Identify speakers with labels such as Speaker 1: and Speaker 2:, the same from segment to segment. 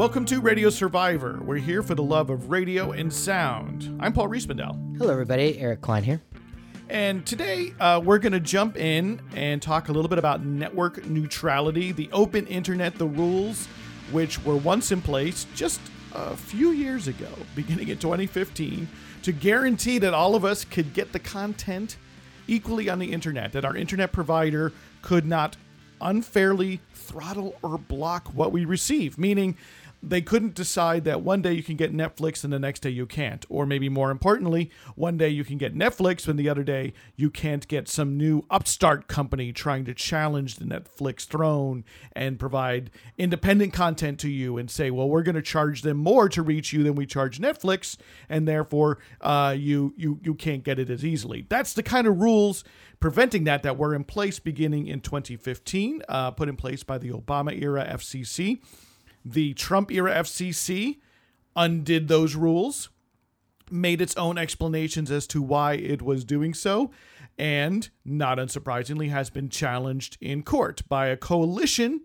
Speaker 1: Welcome to Radio Survivor. We're here for the love of radio and sound. I'm Paul Riismandel.
Speaker 2: Hello, everybody. Eric Klein here.
Speaker 1: And today uh, we're going to jump in and talk a little bit about network neutrality, the open internet, the rules which were once in place just a few years ago, beginning in 2015, to guarantee that all of us could get the content equally on the internet, that our internet provider could not unfairly throttle or block what we receive, meaning they couldn't decide that one day you can get Netflix and the next day you can't. Or maybe more importantly, one day you can get Netflix and the other day you can't get some new upstart company trying to challenge the Netflix throne and provide independent content to you and say, well, we're going to charge them more to reach you than we charge Netflix, and therefore uh, you you you can't get it as easily. That's the kind of rules preventing that that were in place beginning in 2015, uh, put in place by the Obama era FCC. The Trump era FCC undid those rules, made its own explanations as to why it was doing so, and not unsurprisingly, has been challenged in court by a coalition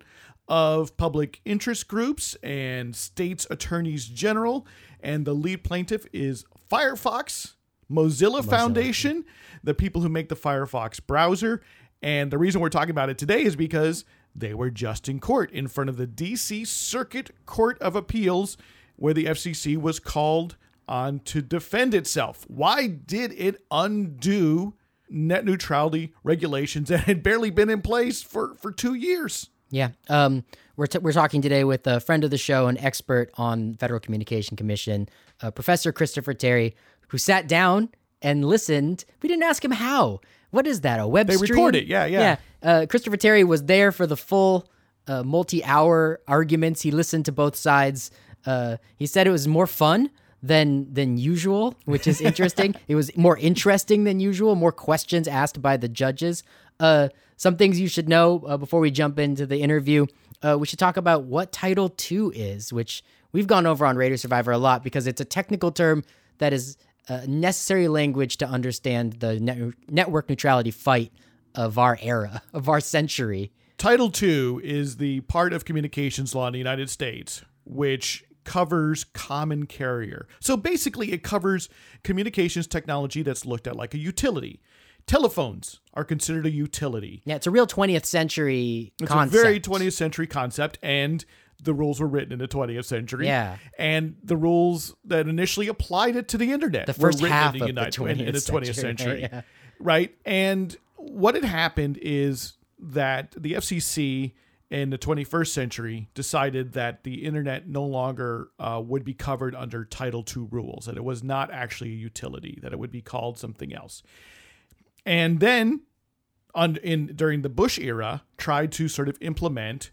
Speaker 1: of public interest groups and states' attorneys general. And the lead plaintiff is Firefox, Mozilla, Mozilla, Foundation, the people who make the Firefox browser. And the reason we're talking about it today is because they were just in court in front of the DC Circuit Court of Appeals, where the FCC was called on to defend itself. Why did it undo net neutrality regulations that had barely been in place for, for two years?
Speaker 2: Yeah. Um, we're, t- we're talking today with a friend of the show, an expert on Federal Communication Commission, uh, Professor Christopher Terry, who sat down and listened. We didn't ask him how. What is that? A web
Speaker 1: they
Speaker 2: stream?
Speaker 1: record it. Yeah, yeah.
Speaker 2: Yeah. Uh, Christopher Terry was there for the full uh, multi-hour arguments. He listened to both sides. Uh, he said it was more fun than than usual, which is interesting. it was more interesting than usual. More questions asked by the judges. Uh, some things you should know uh, before we jump into the interview. Uh, we should talk about what Title II is, which we've gone over on Radio Survivor a lot because it's a technical term that is uh, necessary language to understand the net- network neutrality fight of our era, of our century.
Speaker 1: Title II is the part of communications law in the United States which covers common carrier. So basically, it covers communications technology that's looked at like a utility. Telephones are considered a utility.
Speaker 2: Yeah, it's a real 20th century
Speaker 1: It's
Speaker 2: concept.
Speaker 1: a very 20th century concept, and the rules were written in the 20th century.
Speaker 2: Yeah.
Speaker 1: And the rules that initially applied it to the internet
Speaker 2: The
Speaker 1: were
Speaker 2: first
Speaker 1: written
Speaker 2: half
Speaker 1: in the,
Speaker 2: of the
Speaker 1: United, in, in the
Speaker 2: 20th
Speaker 1: 20th
Speaker 2: century,
Speaker 1: century.
Speaker 2: yeah.
Speaker 1: Right. And what had happened is that the FCC in the 21st century decided that the internet no longer uh, would be covered under Title II rules, that it was not actually a utility, that it would be called something else. And then on, in during the Bush era, tried to sort of implement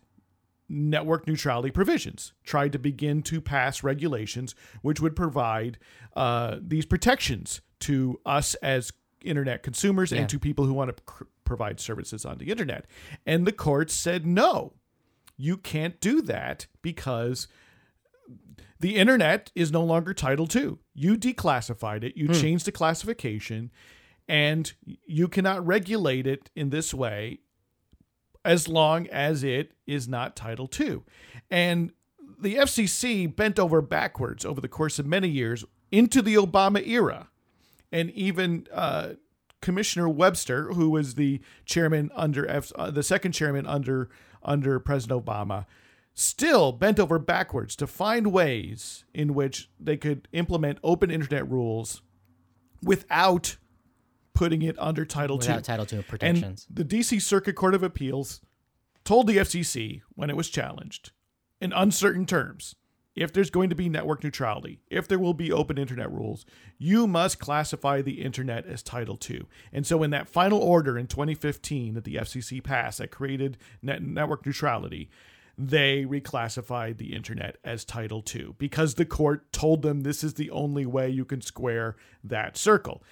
Speaker 1: network neutrality provisions, tried to begin to pass regulations which would provide uh, these protections to us as internet consumers
Speaker 2: Yeah.
Speaker 1: and to people who want to cr- provide services on the internet. And the courts said, no, you can't do that because the internet is no longer Title II. You declassified it, you changed the classification, and you cannot regulate it in this way as long as it is not Title II. And the FCC bent over backwards over the course of many years into the Obama era. And even uh, Commissioner Webster, who was the chairman under F, uh, the second chairman under under President Obama, still bent over backwards to find ways in which they could implement open internet rules without putting it under Title II.
Speaker 2: Title II protections.
Speaker 1: And the DC Circuit Court of Appeals told the FCC when it was challenged in uncertain terms if there's going to be network neutrality, if there will be open internet rules, you must classify the internet as Title II. And so, in that final order in 2015 that the FCC passed that created net- network neutrality, they reclassified the internet as Title II because the court told them this is the only way you can square that circle.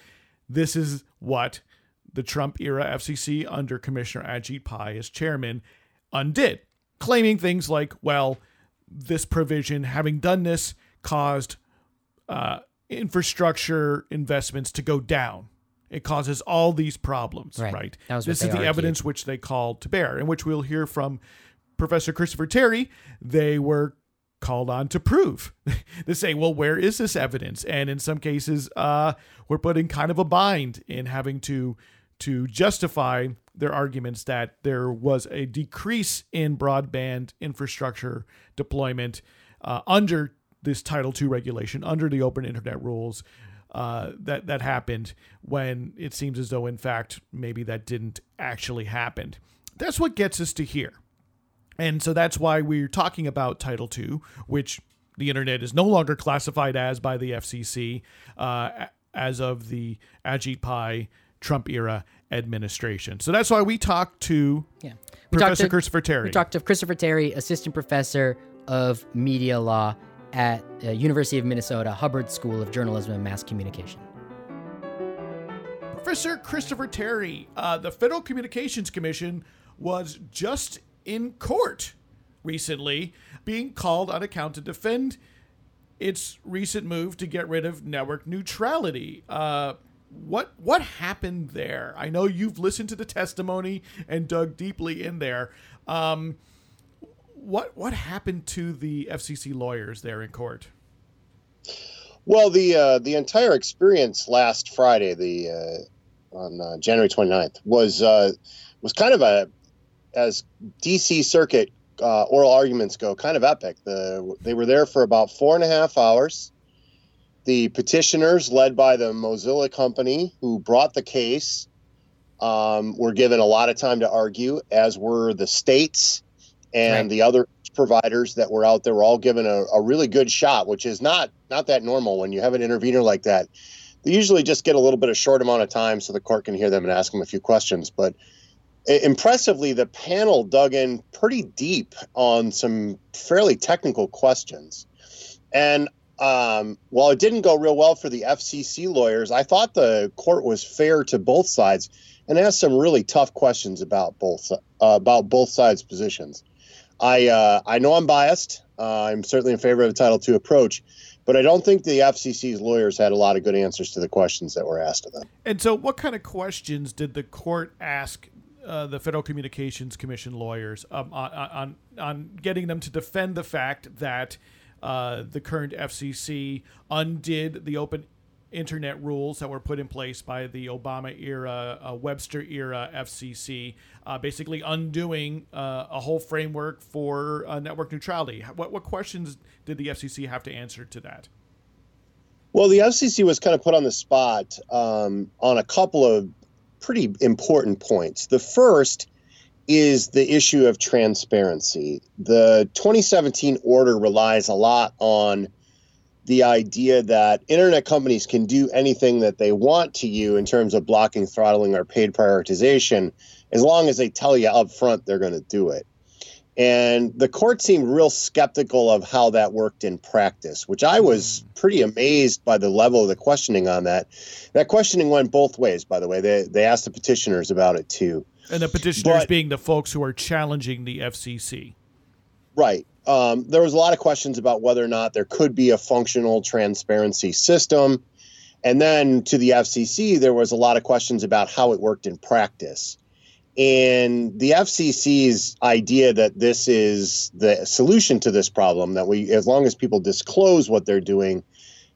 Speaker 1: This is what the Trump era FCC under Commissioner Ajit Pai as chairman undid, claiming things like, well, this provision, having done this, caused uh, infrastructure investments to go down. It causes all these problems, right?
Speaker 2: Right.
Speaker 1: This is the
Speaker 2: argued.
Speaker 1: evidence which they called to bear, and which we'll hear from Professor Christopher Terry. They were called on to prove. to say, well, where is this evidence? And in some cases, uh, we're put in kind of a bind in having to to justify their arguments that there was a decrease in broadband infrastructure deployment uh, under this Title II regulation, under the Open Internet rules. Uh, that that happened when it seems as though, in fact, maybe that didn't actually happen. That's what gets us to here. And so that's why we're talking about Title II, which the internet is no longer classified as by the FCC uh, as of the Ajit Pai Trump era administration. So that's why we talked to
Speaker 2: Yeah.
Speaker 1: Professor
Speaker 2: to,
Speaker 1: Christopher Terry.
Speaker 2: We talked to Christopher Terry, assistant professor of media law at uh, University of Minnesota Hubbard School of Journalism and Mass Communication.
Speaker 1: Professor Christopher Terry, uh, the Federal Communications Commission was just in court recently, being called on account to defend its recent move to get rid of network neutrality. Uh, what what happened there? I know you've listened to the testimony and dug deeply in there. Um, what what happened to the FCC lawyers there in court?
Speaker 3: Well, the uh, the entire experience last Friday, the uh, on uh, January 29th, was uh, was kind of a as DC Circuit uh, oral arguments go, kind of epic. The they were there for about four and a half hours. The petitioners, led by the Mozilla company, who brought the case, um, were given a lot of time to argue, as were the states and
Speaker 2: Right.
Speaker 3: the other providers that were out there. Were all given a, a really good shot, which is not not that normal when you have an intervener like that. They usually just get a little bit of short amount of time so the court can hear them and ask them a few questions. But impressively, the panel dug in pretty deep on some fairly technical questions. And um, while it didn't go real well for the FCC lawyers, I thought the court was fair to both sides and asked some really tough questions about both uh, about both sides' positions. I uh, I know I'm biased. Uh, I'm certainly in favor of the Title II approach, but I don't think the FCC's lawyers had a lot of good answers to the questions that were asked of them.
Speaker 1: And so, what kind of questions did the court ask uh, the Federal Communications Commission lawyers um, on, on on getting them to defend the fact that uh, the current FCC undid the open internet rules that were put in place by the Obama era, uh, Webster era FCC, uh, basically undoing uh, a whole framework for uh, network neutrality. What what questions did the FCC have to answer to that?
Speaker 3: Well, the FCC was kind of put on the spot um, on a couple of pretty important points. The first is the issue of transparency. The 2017 order relies a lot on the idea that internet companies can do anything that they want to you in terms of blocking, throttling, or paid prioritization, as long as they tell you up front they're going to do it. And the court seemed real skeptical of how that worked in practice, which I was pretty amazed by the level of the questioning on that. That questioning went both ways, by the way. They, they asked the petitioners about it too.
Speaker 1: And the petitioners
Speaker 3: But-
Speaker 1: being the folks who are challenging the FCC.
Speaker 3: Right. Um, there was a lot of questions about whether or not there could be a functional transparency system. And then to the FCC, there was a lot of questions about how it worked in practice. And the FCC's idea that this is the solution to this problem, that we, as long as people disclose what they're doing,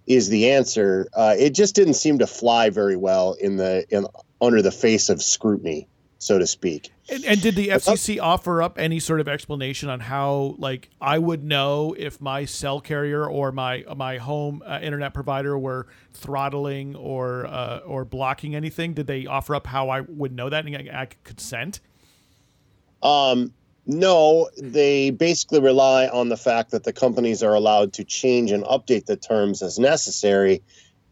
Speaker 3: is the answer. Uh, it just didn't seem to fly very well in the in under the face of scrutiny, so to speak.
Speaker 1: And, and did the FCC offer up any sort of explanation on how, like, I would know if my cell carrier or my my home uh, internet provider were throttling or uh, or blocking anything? Did they offer up how I would know that and I, I could consent?
Speaker 3: Um, no, they basically rely on the fact that the companies are allowed to change and update the terms as necessary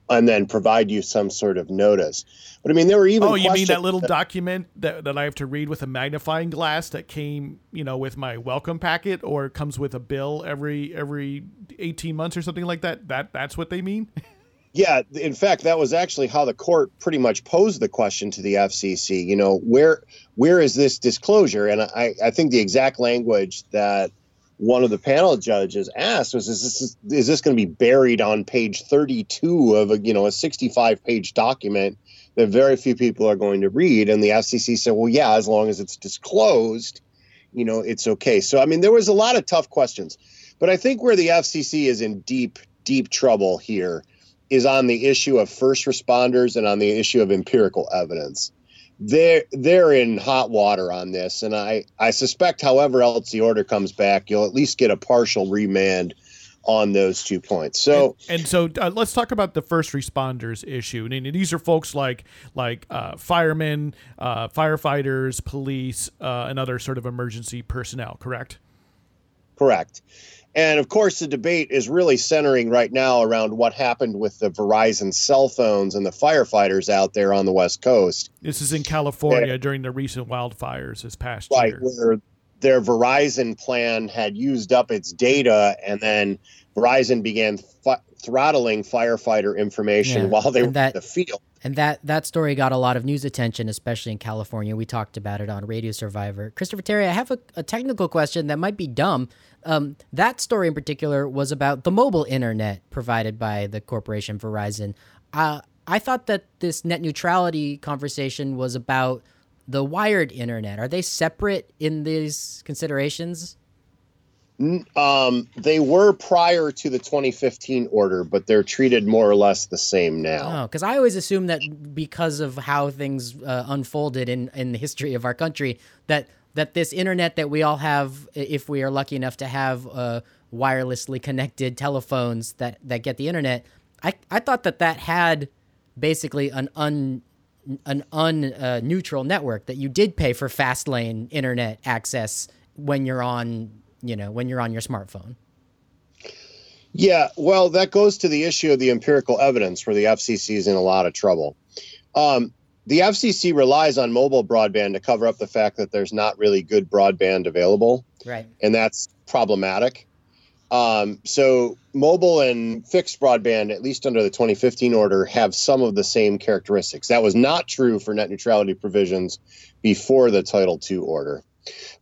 Speaker 3: and then provide you some sort of notice. But I mean, there were even
Speaker 1: Oh, you mean that little document that, that I have to read with a magnifying glass that came, you know, with my welcome packet or comes with a bill every every eighteen months or something like that? That that's what they mean.
Speaker 3: Yeah, in fact, that was actually how the court pretty much posed the question to the FCC. You know, where where is this disclosure? And I, I think the exact language that one of the panel judges asked was, "Is this is this going to be buried on page 32 of a you know a 65 page document that very few people are going to read?" And the FCC said, "Well, yeah, as long as it's disclosed, you know, it's okay." So I mean, there was a lot of tough questions. But I think where the FCC is in deep, deep trouble here is on the issue of first responders and on the issue of empirical evidence. They're they're in hot water on this, and I I suspect, however else the order comes back, you'll at least get a partial remand on those two points. So
Speaker 1: and, and so uh, let's talk about the first responders issue. And these are folks like like uh, firemen, uh, firefighters, police, uh, and other sort of emergency personnel. Correct.
Speaker 3: Correct. And of course, the debate is really centering right now around what happened with the Verizon cell phones and the firefighters out there on the West Coast.
Speaker 1: This is in California during the recent wildfires this past
Speaker 3: right,
Speaker 1: year.
Speaker 3: Where their Verizon plan had used up its data, and then Verizon began f- throttling firefighter information
Speaker 2: Yeah,
Speaker 3: while they
Speaker 2: and
Speaker 3: were
Speaker 2: that-
Speaker 3: in the field.
Speaker 2: And that that story got a lot of news attention, especially in California. We talked about it on Radio Survivor. Christopher Terry, I have a, a technical question that might be dumb. Um, that story in particular was about the mobile internet provided by the corporation Verizon. Uh, I thought that this net neutrality conversation was about the wired internet. Are they separate in these considerations?
Speaker 3: Um, they were prior to the 2015 order, but they're treated more or less the same now.
Speaker 2: Oh, because I always assumed that because of how things uh, unfolded in, in the history of our country, that that this internet that we all have, if we are lucky enough to have uh, wirelessly connected telephones that, that get the internet, I, I thought that that had basically an un an un uh, neutral network that you did pay for fast lane internet access when you're on you know when you're on your smartphone.
Speaker 3: Yeah, well, that goes to the issue of the empirical evidence where the FCC is in a lot of trouble. Um, the FCC relies on mobile broadband to cover up the fact that there's not really good broadband available,
Speaker 2: Right.
Speaker 3: and that's problematic. Um, so, mobile and fixed broadband, at least under the 2015 order, have some of the same characteristics. That was not true for net neutrality provisions before the Title II order.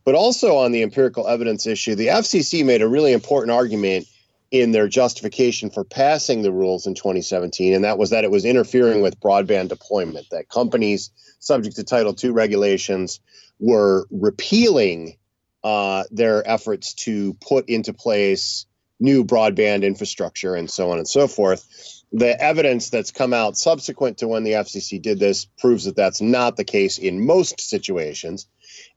Speaker 3: But also on the empirical evidence issue, the FCC made a really important argument in their justification for passing the rules in 2017, and that was that it was interfering with broadband deployment, that companies subject to Title II regulations were repealing uh, their efforts to put into place new broadband infrastructure and so on and so forth. The evidence that's come out subsequent to when the FCC did this proves that that's not the case in most situations.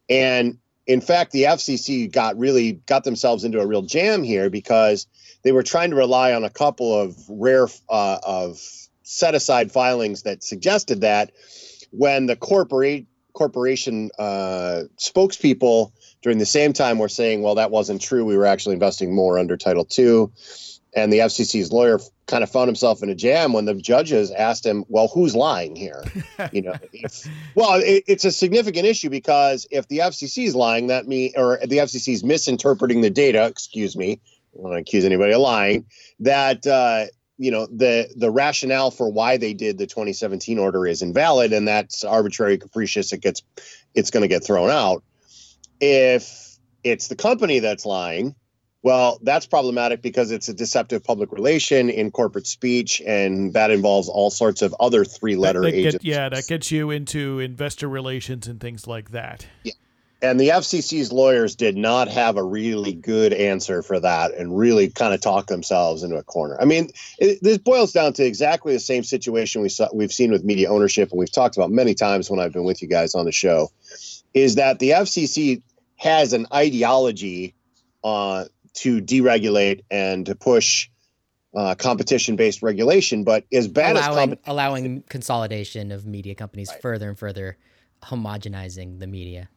Speaker 3: And in fact, the FCC got really got themselves into a real jam here because they were trying to rely on a couple of rare uh, of set aside filings that suggested that when the corporate corporation uh, spokespeople during the same time were saying, well, that wasn't true. We were actually investing more under Title II. And the FCC's lawyer kind of found himself in a jam when the judges asked him, well, who's lying here? you know, if, well, it, it's a significant issue because if the FCC is lying, that mean, or the FCC is misinterpreting the data, excuse me, I don't want to accuse anybody of lying, that, uh, you know, the, the rationale for why they did the 2017 order is invalid and that's arbitrary, capricious. It gets, it's going to get thrown out. If it's the company that's lying, well, that's problematic because it's a deceptive public relation in corporate speech, and that involves all sorts of other
Speaker 1: that get-
Speaker 3: agents.
Speaker 1: yeah, that gets you into investor relations and things like that.
Speaker 3: And the FCC's lawyers did not have a really good answer for that, and really kind of talked themselves into a corner. I mean, it, this boils down to exactly the same situation we saw we've seen with media ownership, and we've talked about many times when I've been with you guys on the show. Is that the FCC has an ideology uh, to deregulate and to push uh, competition-based regulation, but as bad as
Speaker 2: allowing,
Speaker 3: comp-
Speaker 2: allowing consolidation of media companies further and further homogenizing the media.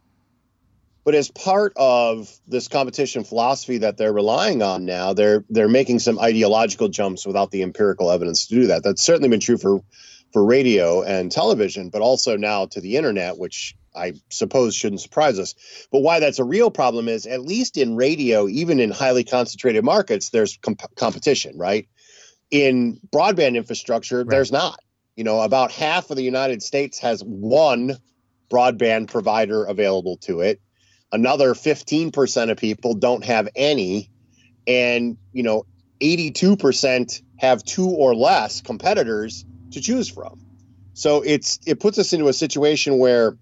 Speaker 3: But as part of this competition philosophy that they're relying on now, they're they're making some ideological jumps without the empirical evidence to do that. That's certainly been true for for radio and television, but also now to the internet, which I suppose shouldn't surprise us. But why that's a real problem is, at least in radio, even in highly concentrated markets, there's comp- competition, right? In broadband infrastructure, there's not. You know, about half of the United States has one broadband provider available to it another 15% of people don't have any. And you know 82% have two or less competitors to choose from. So it's it puts us into a situation where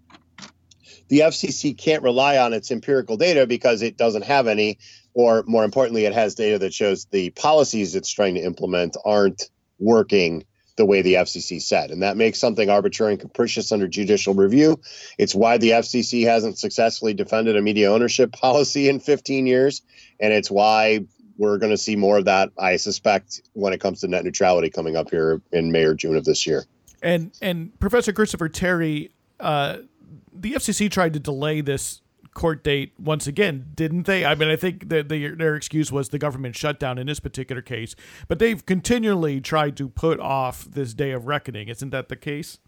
Speaker 3: the FCC can't rely on its empirical data because it doesn't have any or more importantly, it has data that shows the policies it's trying to implement aren't working the way the FCC said. And that makes something arbitrary and capricious under judicial review. It's why the FCC hasn't successfully defended a media ownership policy in 15 years. And it's why we're going to see more of that, I suspect, when it comes to net neutrality coming up here in May or June of this year.
Speaker 1: And and Professor Christopher Terry, uh, the FCC tried to delay this court date once again, didn't they? I mean, I think that the, their excuse was the government shutdown in this particular case, but they've continually tried to put off this day of reckoning. Isn't that the case?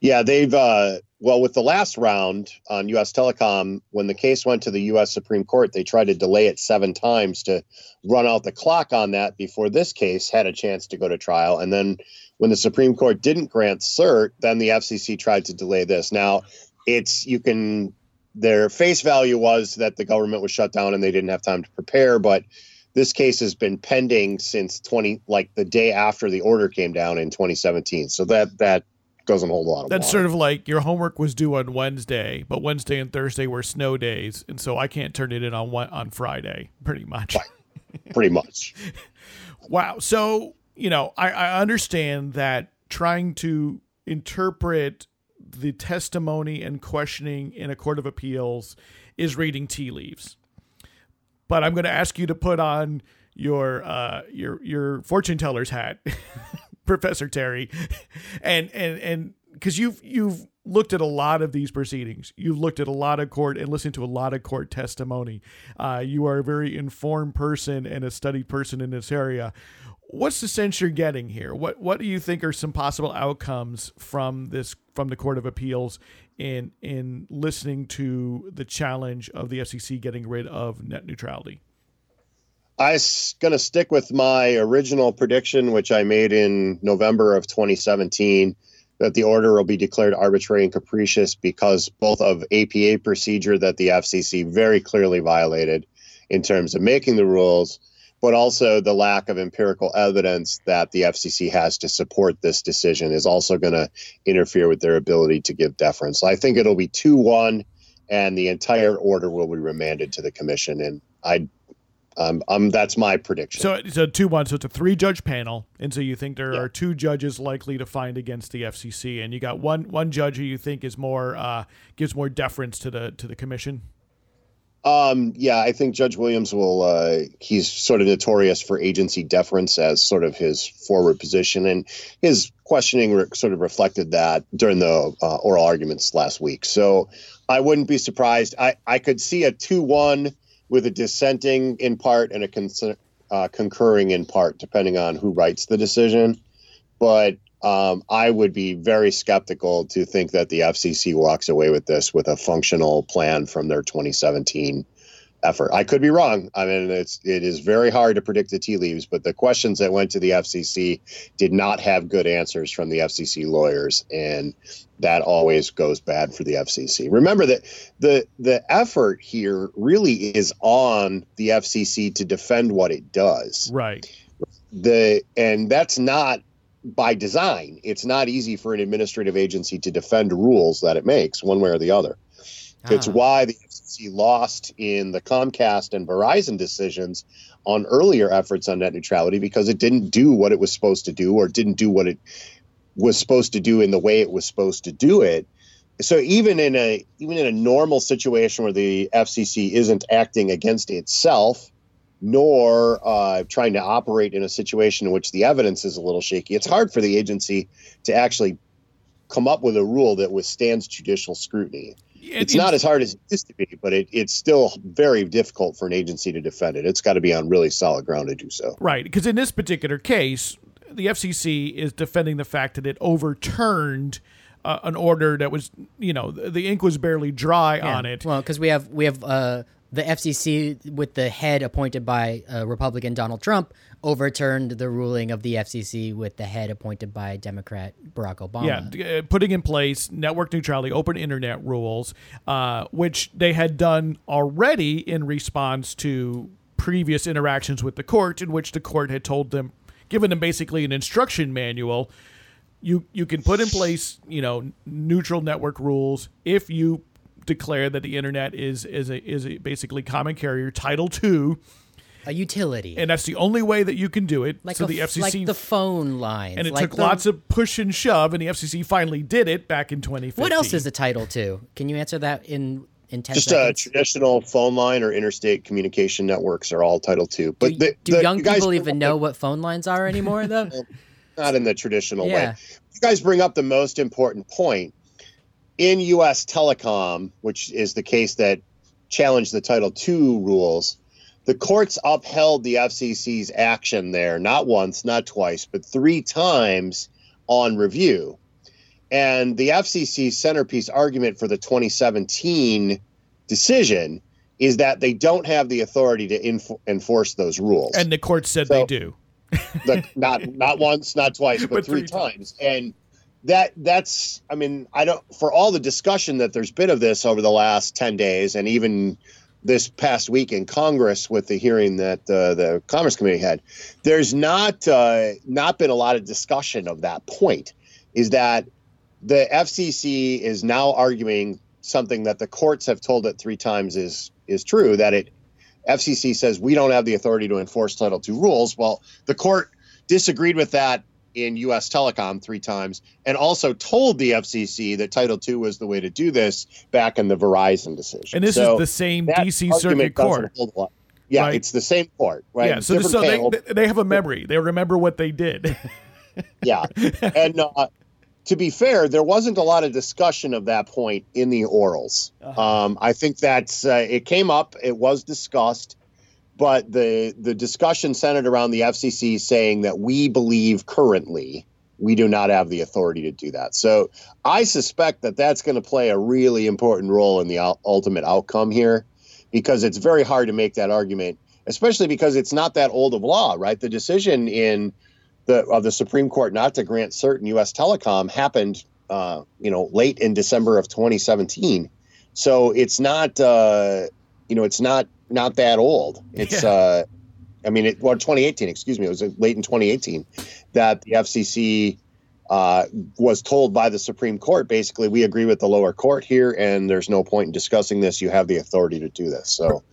Speaker 3: Yeah, they've uh, well with the last round on U.S. Telecom, when the case went to the U.S. Supreme Court, they tried to delay it seven times to run out the clock on that before this case had a chance to go to trial. And then when the Supreme Court didn't grant cert, then the FCC tried to delay this. Now, it's you can their face value was that the government was shut down and they didn't have time to prepare but this case has been pending since 20 like the day after the order came down in 2017 so that that doesn't hold a lot of
Speaker 1: that's
Speaker 3: water.
Speaker 1: sort of like your homework was due on wednesday but wednesday and thursday were snow days and so i can't turn it in on on friday pretty much
Speaker 3: right. pretty much
Speaker 1: wow so you know I, I understand that trying to interpret the testimony and questioning in a court of appeals is reading tea leaves. But I'm going to ask you to put on your uh, your your fortune teller's hat, Professor Terry, and and and because you've you've looked at a lot of these proceedings, you've looked at a lot of court and listened to a lot of court testimony. Uh, you are a very informed person and a studied person in this area what's the sense you're getting here? What what do you think are some possible outcomes from this from the Court of Appeals in in listening to the challenge of the FCC getting rid of net neutrality?
Speaker 3: I'm going to stick with my original prediction, which I made in November of 2017, that the order will be declared arbitrary and capricious because both of APA procedure that the FCC very clearly violated in terms of making the rules but also the lack of empirical evidence that the FCC has to support this decision is also going to interfere with their ability to give deference. So I think it'll be 2 1, and the entire order will be remanded to the commission. And I, um, um, that's my prediction.
Speaker 1: So it's a 2 1. So it's a three judge panel. And so you think there yeah. are two judges likely to find against the FCC. And you got one one judge who you think is more, uh, gives more deference to the to the commission?
Speaker 3: Um, yeah, I think Judge Williams will. Uh, he's sort of notorious for agency deference as sort of his forward position, and his questioning re- sort of reflected that during the uh, oral arguments last week. So I wouldn't be surprised. I, I could see a two-one with a dissenting in part and a uh, concurring in part, depending on who writes the decision. But um, I would be very skeptical to think that the FCC walks away with this with a functional plan from their 2017 effort. I could be wrong. I mean, it's it is very hard to predict the tea leaves, but the questions that went to the FCC did not have good answers from the FCC lawyers, and that always goes bad for the FCC. Remember that the the effort here really is on the FCC to defend what it does.
Speaker 1: Right.
Speaker 3: The and that's not by design. It's not easy for an administrative agency to defend rules that it makes one way or the other. Ah. It's why the FCC lost in the Comcast and Verizon decisions on earlier efforts on net neutrality because it didn't do what it was supposed to do or didn't do what it was supposed to do in the way it was supposed to do it. So even in a even in a normal situation where the FCC isn't acting against itself, nor uh, trying to operate in a situation in which the evidence is a little shaky. It's hard for the agency to actually come up with a rule that withstands judicial scrutiny. It's, it's not as hard as it used to be, but it, it's still very difficult for an agency to defend it. It's got to be on really solid ground to do so.
Speaker 1: Right. Because in this particular case, the FCC is defending the fact that it overturned. Uh, an order that was, you know, the, the ink was barely dry yeah. on it.
Speaker 2: Well, because we have we have uh, the FCC, with the head appointed by uh, Republican Donald Trump, overturned the ruling of the FCC with the head appointed by Democrat Barack Obama.
Speaker 1: Yeah, uh, putting in place network neutrality, open internet rules, uh, which they had done already in response to previous interactions with the court, in which the court had told them, given them basically an instruction manual. You, you can put in place you know neutral network rules if you declare that the internet is is a is a basically common carrier Title II,
Speaker 2: A utility.
Speaker 1: and that's the only way that you can do it.
Speaker 2: like
Speaker 1: so
Speaker 2: a
Speaker 1: the FCC
Speaker 2: like the phone lines.
Speaker 1: and it
Speaker 2: like
Speaker 1: took
Speaker 2: the-
Speaker 1: lots of push and shove, and the FCC finally did it back in 2015.
Speaker 2: What else is a title two? Can you answer that in in ten
Speaker 3: Just uh,
Speaker 2: a
Speaker 3: traditional phone line or interstate communication networks are all Title II. But
Speaker 2: do
Speaker 3: the,
Speaker 2: do
Speaker 3: the-
Speaker 2: young
Speaker 3: you
Speaker 2: people even know what phone lines are anymore, though?
Speaker 3: not in the traditional
Speaker 2: Yeah.
Speaker 3: way? You guys bring up the most important point in U.S. Telecom, which is the case that challenged the Title II rules. The courts upheld the FCC's action there, not once, not twice, but three times on review. And the FCC's centerpiece argument for the 2017 decision is that they don't have the authority to inf- enforce those rules.
Speaker 1: And the court said
Speaker 3: So-
Speaker 1: they do.
Speaker 3: the, not not once, not twice, but,
Speaker 1: But
Speaker 3: three,
Speaker 1: three
Speaker 3: times. And that that's I mean, I don't for all the discussion that there's been of this over the last 10 days and even this past week in Congress with the hearing that uh, the Commerce Committee had, there's not uh, not been a lot of discussion of that point. Is that the FCC is now arguing something that the courts have told it three times is is true that it FCC says we don't have the authority to enforce Title II rules. Well, the court disagreed with that in U.S. Telecom three times, and also told the FCC that Title II was the way to do this back in the Verizon decision.
Speaker 1: And this
Speaker 3: So
Speaker 1: is the same DC Circuit Court.
Speaker 3: hold a lot. Yeah,
Speaker 1: Right.
Speaker 3: it's the same court, right?
Speaker 1: Yeah, so, so they, they have a memory. They remember what they did.
Speaker 3: yeah, and uh, to be fair, there wasn't a lot of discussion of that point in the orals.
Speaker 1: Uh-huh.
Speaker 3: Um, I think that's uh, it came up, it was discussed, but the the discussion centered around the FCC saying that we believe currently we do not have the authority to do that. So I suspect that that's going to play a really important role in the ultimate outcome here, because it's very hard to make that argument, especially because it's not that old of law, right? The decision in the of the Supreme Court not to grant certain U.S. Telecom happened, uh, you know, late in December of 2017. So it's not, uh, you know, it's not not that old. It's,
Speaker 1: Yeah.
Speaker 3: uh, I mean, it well, 2018. Excuse me, it was late in 2018 that the FCC uh, was told by the Supreme Court basically, we agree with the lower court here, and there's no point in discussing this. You have the authority to do this. So.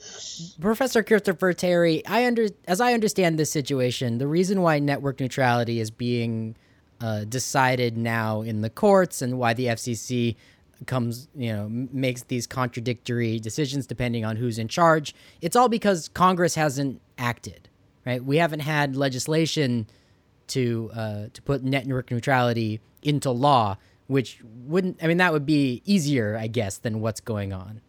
Speaker 2: Professor Christopher Terry, I under as I understand this situation, the reason why network neutrality is being uh, decided now in the courts and why the FCC comes, you know, makes these contradictory decisions depending on who's in charge. It's all because Congress hasn't acted, right? We haven't had legislation to uh, to put network neutrality into law, which wouldn't. I mean, that would be easier, I guess, than what's going on.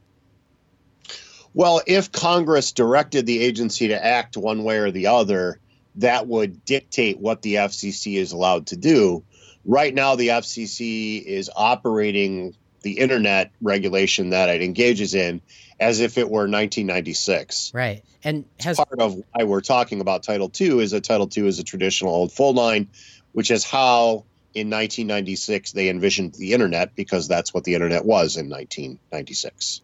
Speaker 3: Well, if Congress directed the agency to act one way or the other, that would dictate what the FCC is allowed to do. Right now, the FCC is operating the internet regulation that it engages in as if it were 1996.
Speaker 2: Right. And has
Speaker 3: Part of why we're talking about Title II is that Title II is a traditional old full line, which is how in 1996 they envisioned the internet because that's what the internet was in 1996.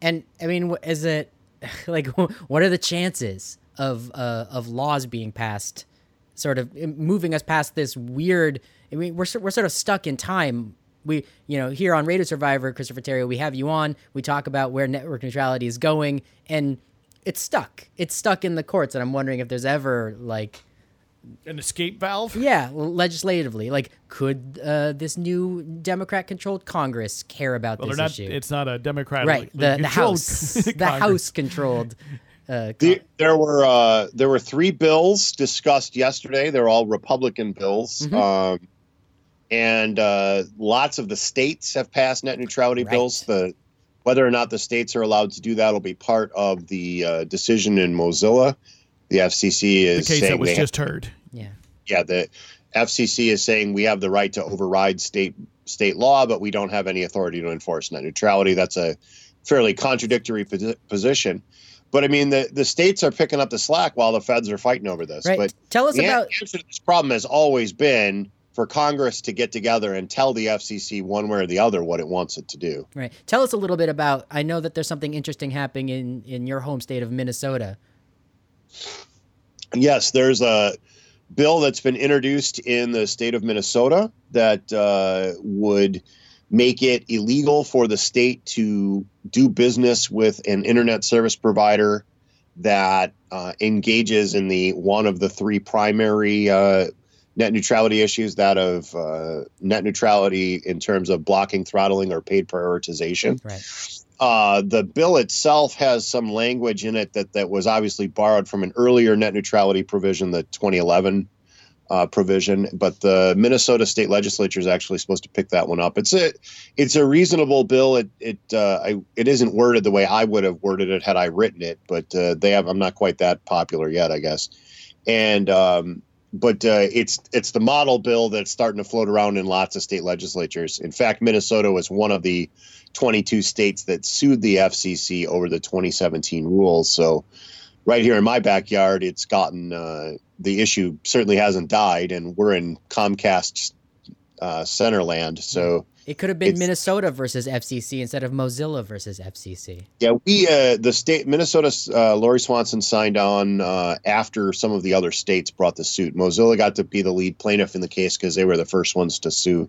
Speaker 2: And I mean, is it like what are the chances of uh, of laws being passed, sort of moving us past this weird? I mean, we're we're sort of stuck in time. We, you know, here on Radio Survivor, Christopher Terry, we have you on. We talk about where network neutrality is going, and it's stuck. It's stuck in the courts, and I'm wondering if there's ever like
Speaker 1: An escape valve?
Speaker 2: yeah, legislatively, like could uh, this new Democrat-controlled Congress care about
Speaker 1: Well,
Speaker 2: this
Speaker 1: they're not.
Speaker 2: issue?
Speaker 1: It's not a Democratic.
Speaker 2: right, the the House, the House controlled. Uh,
Speaker 3: The, there were uh, there were three bills discussed yesterday. They're all Republican bills,
Speaker 2: Mhm.
Speaker 3: um, and uh, lots of the states have passed net neutrality
Speaker 2: Right.
Speaker 3: bills. The whether or not the states are allowed to do that will be part of the uh, decision in Mozilla. The FCC
Speaker 1: The
Speaker 3: is
Speaker 1: case
Speaker 3: saying
Speaker 1: that was
Speaker 3: they
Speaker 1: just heard.
Speaker 2: yeah.
Speaker 3: yeah, the FCC is saying we have the right to override state state law, but we don't have any authority to enforce net neutrality. That's a fairly contradictory posi- position. But I mean, the, the states are picking up the slack while the feds are fighting over this.
Speaker 2: Right.
Speaker 3: But
Speaker 2: Tell us
Speaker 3: the
Speaker 2: about
Speaker 3: answer to this problem has always been for Congress to get together and tell the FCC one way or the other what it wants it to do.
Speaker 2: right. Tell us a little bit about. I know that there's something interesting happening in in your home state of Minnesota.
Speaker 3: Yes, there's a bill that's been introduced in the state of Minnesota that uh, would make it illegal for the state to do business with an internet service provider that uh, engages in the one of the three primary uh, net neutrality issues that of uh, net neutrality in terms of blocking, throttling, or paid prioritization.
Speaker 2: Right.
Speaker 3: Uh, the bill itself has some language in it that, that was obviously borrowed from an earlier net neutrality provision, the 2011 uh, provision, but the Minnesota state legislature is actually supposed to pick that one up. It's a it's a reasonable bill. It it uh, I, it isn't worded the way I would have worded it had I written it, but uh, they have I'm not quite that popular yet, I guess. And um, but uh, it's it's the model bill that's starting to float around in lots of state legislatures. In fact, Minnesota was one of the 22 states that sued the FCC over the 2017 rules. So right here in my backyard, it's gotten uh, the issue certainly hasn't died, and we're in Comcast uh, Centerland. So
Speaker 2: It could have been Minnesota versus FCC instead of Mozilla versus FCC.
Speaker 3: yeah, we uh, the state Minnesota. Uh, Lori Swanson signed on uh, after some of the other states brought the suit. Mozilla got to be the lead plaintiff in the case because they were the first ones to sue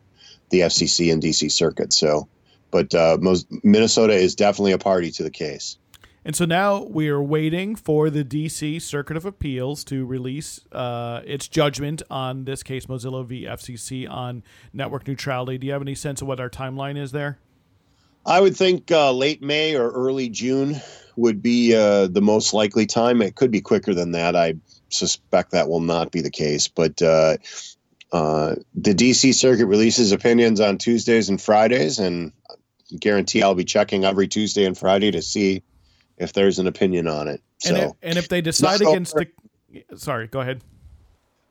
Speaker 3: the FCC and DC Circuit. So, but uh, Minnesota is definitely a party to the case.
Speaker 1: And so now we are waiting for the DC Circuit of Appeals to release uh, its judgment on this case, Mozilla v. FCC, on network neutrality. Do you have any sense of what our timeline is there?
Speaker 3: I would think uh, late May or early June would be uh, the most likely time. It could be quicker than that. I suspect that will not be the case. But uh, uh, the DC Circuit releases opinions on Tuesdays and Fridays, and I guarantee I'll be checking every Tuesday and Friday to see if there's an opinion on it. So
Speaker 1: And, if, and if they decide against
Speaker 3: over.
Speaker 1: the. Sorry, go ahead.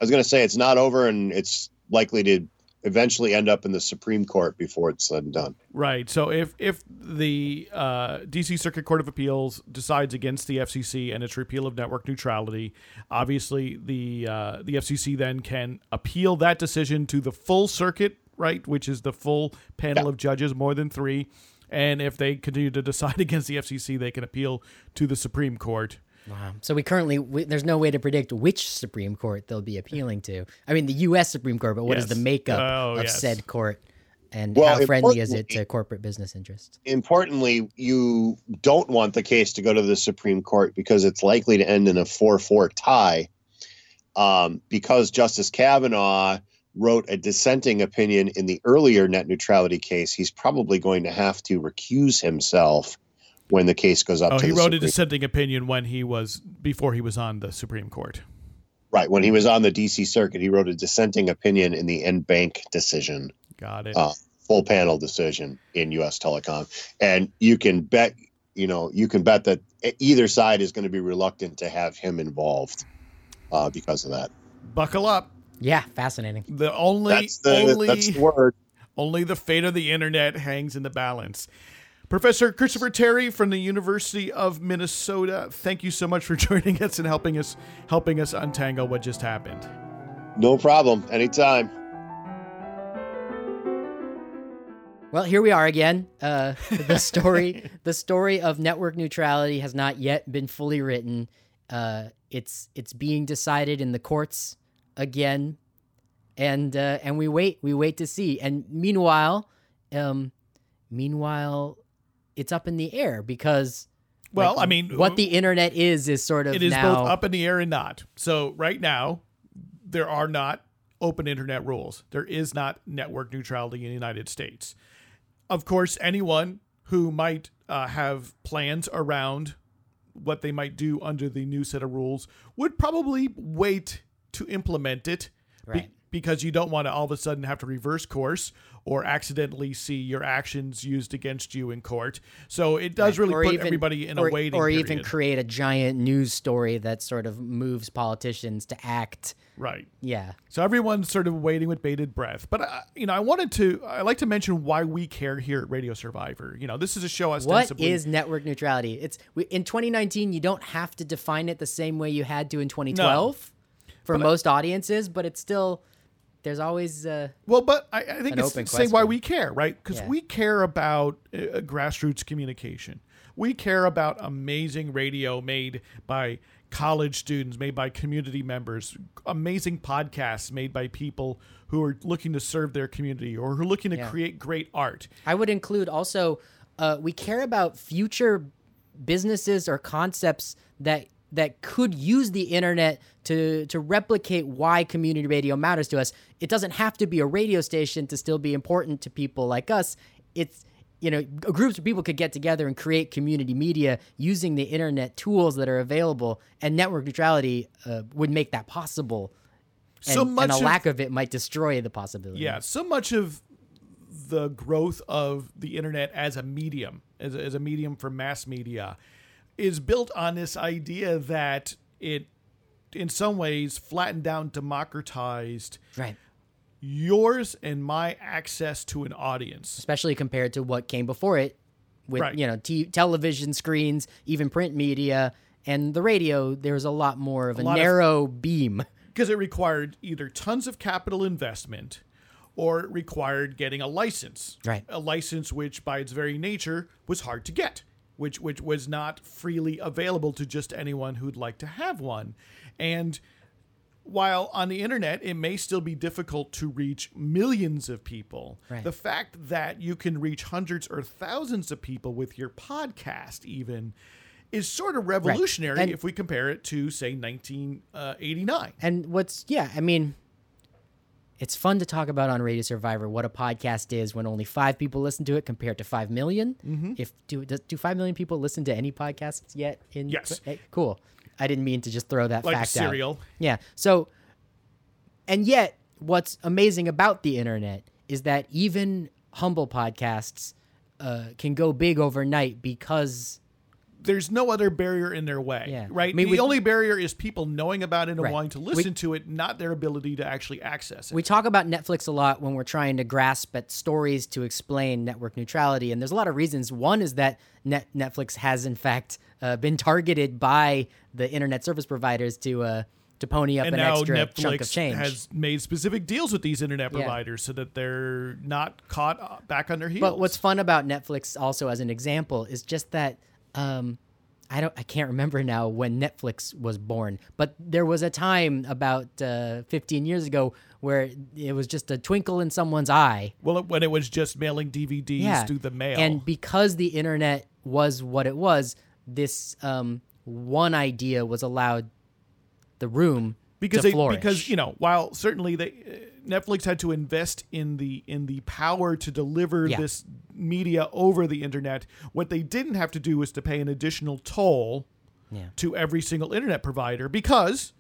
Speaker 3: I was going to say it's not over, and it's likely to eventually end up in the Supreme Court before it's said and done.
Speaker 1: Right. So if if the uh, DC Circuit Court of Appeals decides against the FCC and its repeal of network neutrality, obviously the uh, the FCC then can appeal that decision to the full circuit, right, which is the full panel
Speaker 3: Yeah.
Speaker 1: of judges, more than three. And if they continue to decide against the FCC, they can appeal to the Supreme Court.
Speaker 2: Wow. So we currently we, there's no way to predict which Supreme Court they'll be appealing to. I mean, the U.S. Supreme Court, but what is
Speaker 1: Yes.
Speaker 2: the makeup
Speaker 1: Oh,
Speaker 2: of
Speaker 1: yes.
Speaker 2: said court, and
Speaker 3: Well,
Speaker 2: how friendly is it to corporate business interests?
Speaker 3: importantly, you don't want the case to go to the Supreme Court because it's likely to end in a 4 4 tie. Um, because Justice Kavanaugh wrote a dissenting opinion in the earlier net neutrality case, he's probably going to have to recuse himself when the case goes up to the case.
Speaker 1: Oh, he wrote a
Speaker 3: Supreme
Speaker 1: dissenting opinion when he was before he was on the Supreme Court.
Speaker 3: Right. When he was on the DC Circuit, he wrote a dissenting opinion in the en banc decision.
Speaker 1: Got it.
Speaker 3: uh, full panel decision in U.S. Telecom, and you can bet, you know, you can bet that either side is going to be reluctant to have him involved uh, because of that.
Speaker 1: Buckle up.
Speaker 2: Yeah, fascinating.
Speaker 1: The only
Speaker 3: That's the
Speaker 1: only
Speaker 3: that's the word.
Speaker 1: Only the fate of the internet hangs in the balance. Professor Christopher Terry from the University of Minnesota, thank you so much for joining us and helping us helping us untangle what just happened.
Speaker 3: No problem. Anytime.
Speaker 2: Well, here we are again. Uh, the story, the story of network neutrality has not yet been fully written. Uh, it's it's being decided in the courts again, and uh, and we wait, we wait to see. And meanwhile, um, meanwhile, it's up in the air because
Speaker 1: Well,
Speaker 2: like,
Speaker 1: I mean,
Speaker 2: what the internet is is sort of
Speaker 1: it is
Speaker 2: now.
Speaker 1: both up in the air and not. So right now, there are not open internet rules. There is not network neutrality in the United States. Of course, anyone who might uh, have plans around what they might do under the new set of rules would probably wait to implement it be- because you don't want to all of a sudden have to reverse course or accidentally see your actions used against you in court. So it does really
Speaker 2: Or
Speaker 1: put
Speaker 2: even-
Speaker 1: everybody in
Speaker 2: or,
Speaker 1: a waiting
Speaker 2: or
Speaker 1: period.
Speaker 2: even create a giant news story that sort of moves politicians to act.
Speaker 1: right.
Speaker 2: Yeah,
Speaker 1: So everyone's sort of waiting with bated breath. But uh, you know, I wanted to I like to mention why we care here at Radio Survivor. You know, this is a show
Speaker 2: What
Speaker 1: ostensibly
Speaker 2: is network neutrality? It's we, in 2019. You don't have to define it the same way you had to in 2012 for most audiences, but it's still there's always uh,
Speaker 1: Well, but I, I think it's saying why we care, right? Because
Speaker 2: Yeah.
Speaker 1: we care about uh, grassroots communication. We care about amazing radio made by college students, made by community members, amazing podcasts made by people who are looking to serve their community or who are looking to
Speaker 2: Yeah.
Speaker 1: create great art.
Speaker 2: I would include also uh, we care about future businesses or concepts that that could use the internet to to replicate why community radio matters to us. It doesn't have to be a radio station to still be important to people like us. It's you know groups of people could get together and create community media using the internet tools that are available, and network neutrality uh, would make that possible. And,
Speaker 1: So much
Speaker 2: and a
Speaker 1: of-
Speaker 2: lack of it might destroy the possibility.
Speaker 1: Yeah, so much of the growth of the internet as a medium, as a, as a medium for mass media, is built on this idea that it, in some ways, flattened down, democratized
Speaker 2: right.
Speaker 1: yours and my access to an audience.
Speaker 2: especially compared to what came before it with
Speaker 1: Right.
Speaker 2: you know t- television screens even print media and the radio There was a lot more of a,
Speaker 1: of-
Speaker 2: narrow beam
Speaker 1: Because it required either tons of capital investment or it required getting a license.
Speaker 2: Right.
Speaker 1: A license which, by its very nature, was hard to get, which, which was not freely available to just anyone who'd like to have one. And while on the internet it may still be difficult to reach millions of people,
Speaker 2: Right.
Speaker 1: the fact that you can reach hundreds or thousands of people with your podcast, even, is sort of revolutionary
Speaker 2: And-
Speaker 1: if we compare it to, say, 1989.
Speaker 2: Uh, and what's yeah i mean it's fun to talk about on radio survivor what a podcast is when only five people listen to it compared to five million.
Speaker 1: Mm-hmm.
Speaker 2: if do do five million people listen to any podcasts yet in
Speaker 1: Yes.
Speaker 2: Eh, cool i didn't mean to just throw that
Speaker 1: Like
Speaker 2: fact
Speaker 1: cereal.
Speaker 2: out yeah so and yet what's amazing about the internet is that even humble podcasts uh, can go big overnight because
Speaker 1: there's no other barrier in their way,
Speaker 2: Yeah.
Speaker 1: right?
Speaker 2: I mean,
Speaker 1: the
Speaker 2: we-
Speaker 1: only barrier is people knowing about it and
Speaker 2: Right.
Speaker 1: wanting to
Speaker 2: We-
Speaker 1: listen to it, not their ability to actually access it.
Speaker 2: we talk about Netflix a lot when we're trying to grasp at stories to explain network neutrality, and there's a lot of reasons. One is that Net- Netflix has, in fact, uh, been targeted by the internet service providers to uh, to pony up
Speaker 1: and
Speaker 2: an extra chunk of
Speaker 1: Netflix
Speaker 2: change.
Speaker 1: has made specific deals with these internet
Speaker 2: Yeah.
Speaker 1: providers so that they're not caught uh, back on their heels.
Speaker 2: But what's fun about Netflix, also as an example, is just that um, I don't, I can't remember now when Netflix was born, but there was a time about uh, 15 years ago where it was just a twinkle in someone's eye.
Speaker 1: well, when it was just mailing DVDs
Speaker 2: Yeah,
Speaker 1: through the mail,
Speaker 2: and because the internet was what it was, this um, one idea was allowed the room
Speaker 1: because they
Speaker 2: flourish.
Speaker 1: because you know while certainly they uh, Netflix had to invest in the in the power to deliver
Speaker 2: Yeah.
Speaker 1: this media over the internet what they didn't have to do was to pay an additional toll
Speaker 2: Yeah.
Speaker 1: to every single internet provider because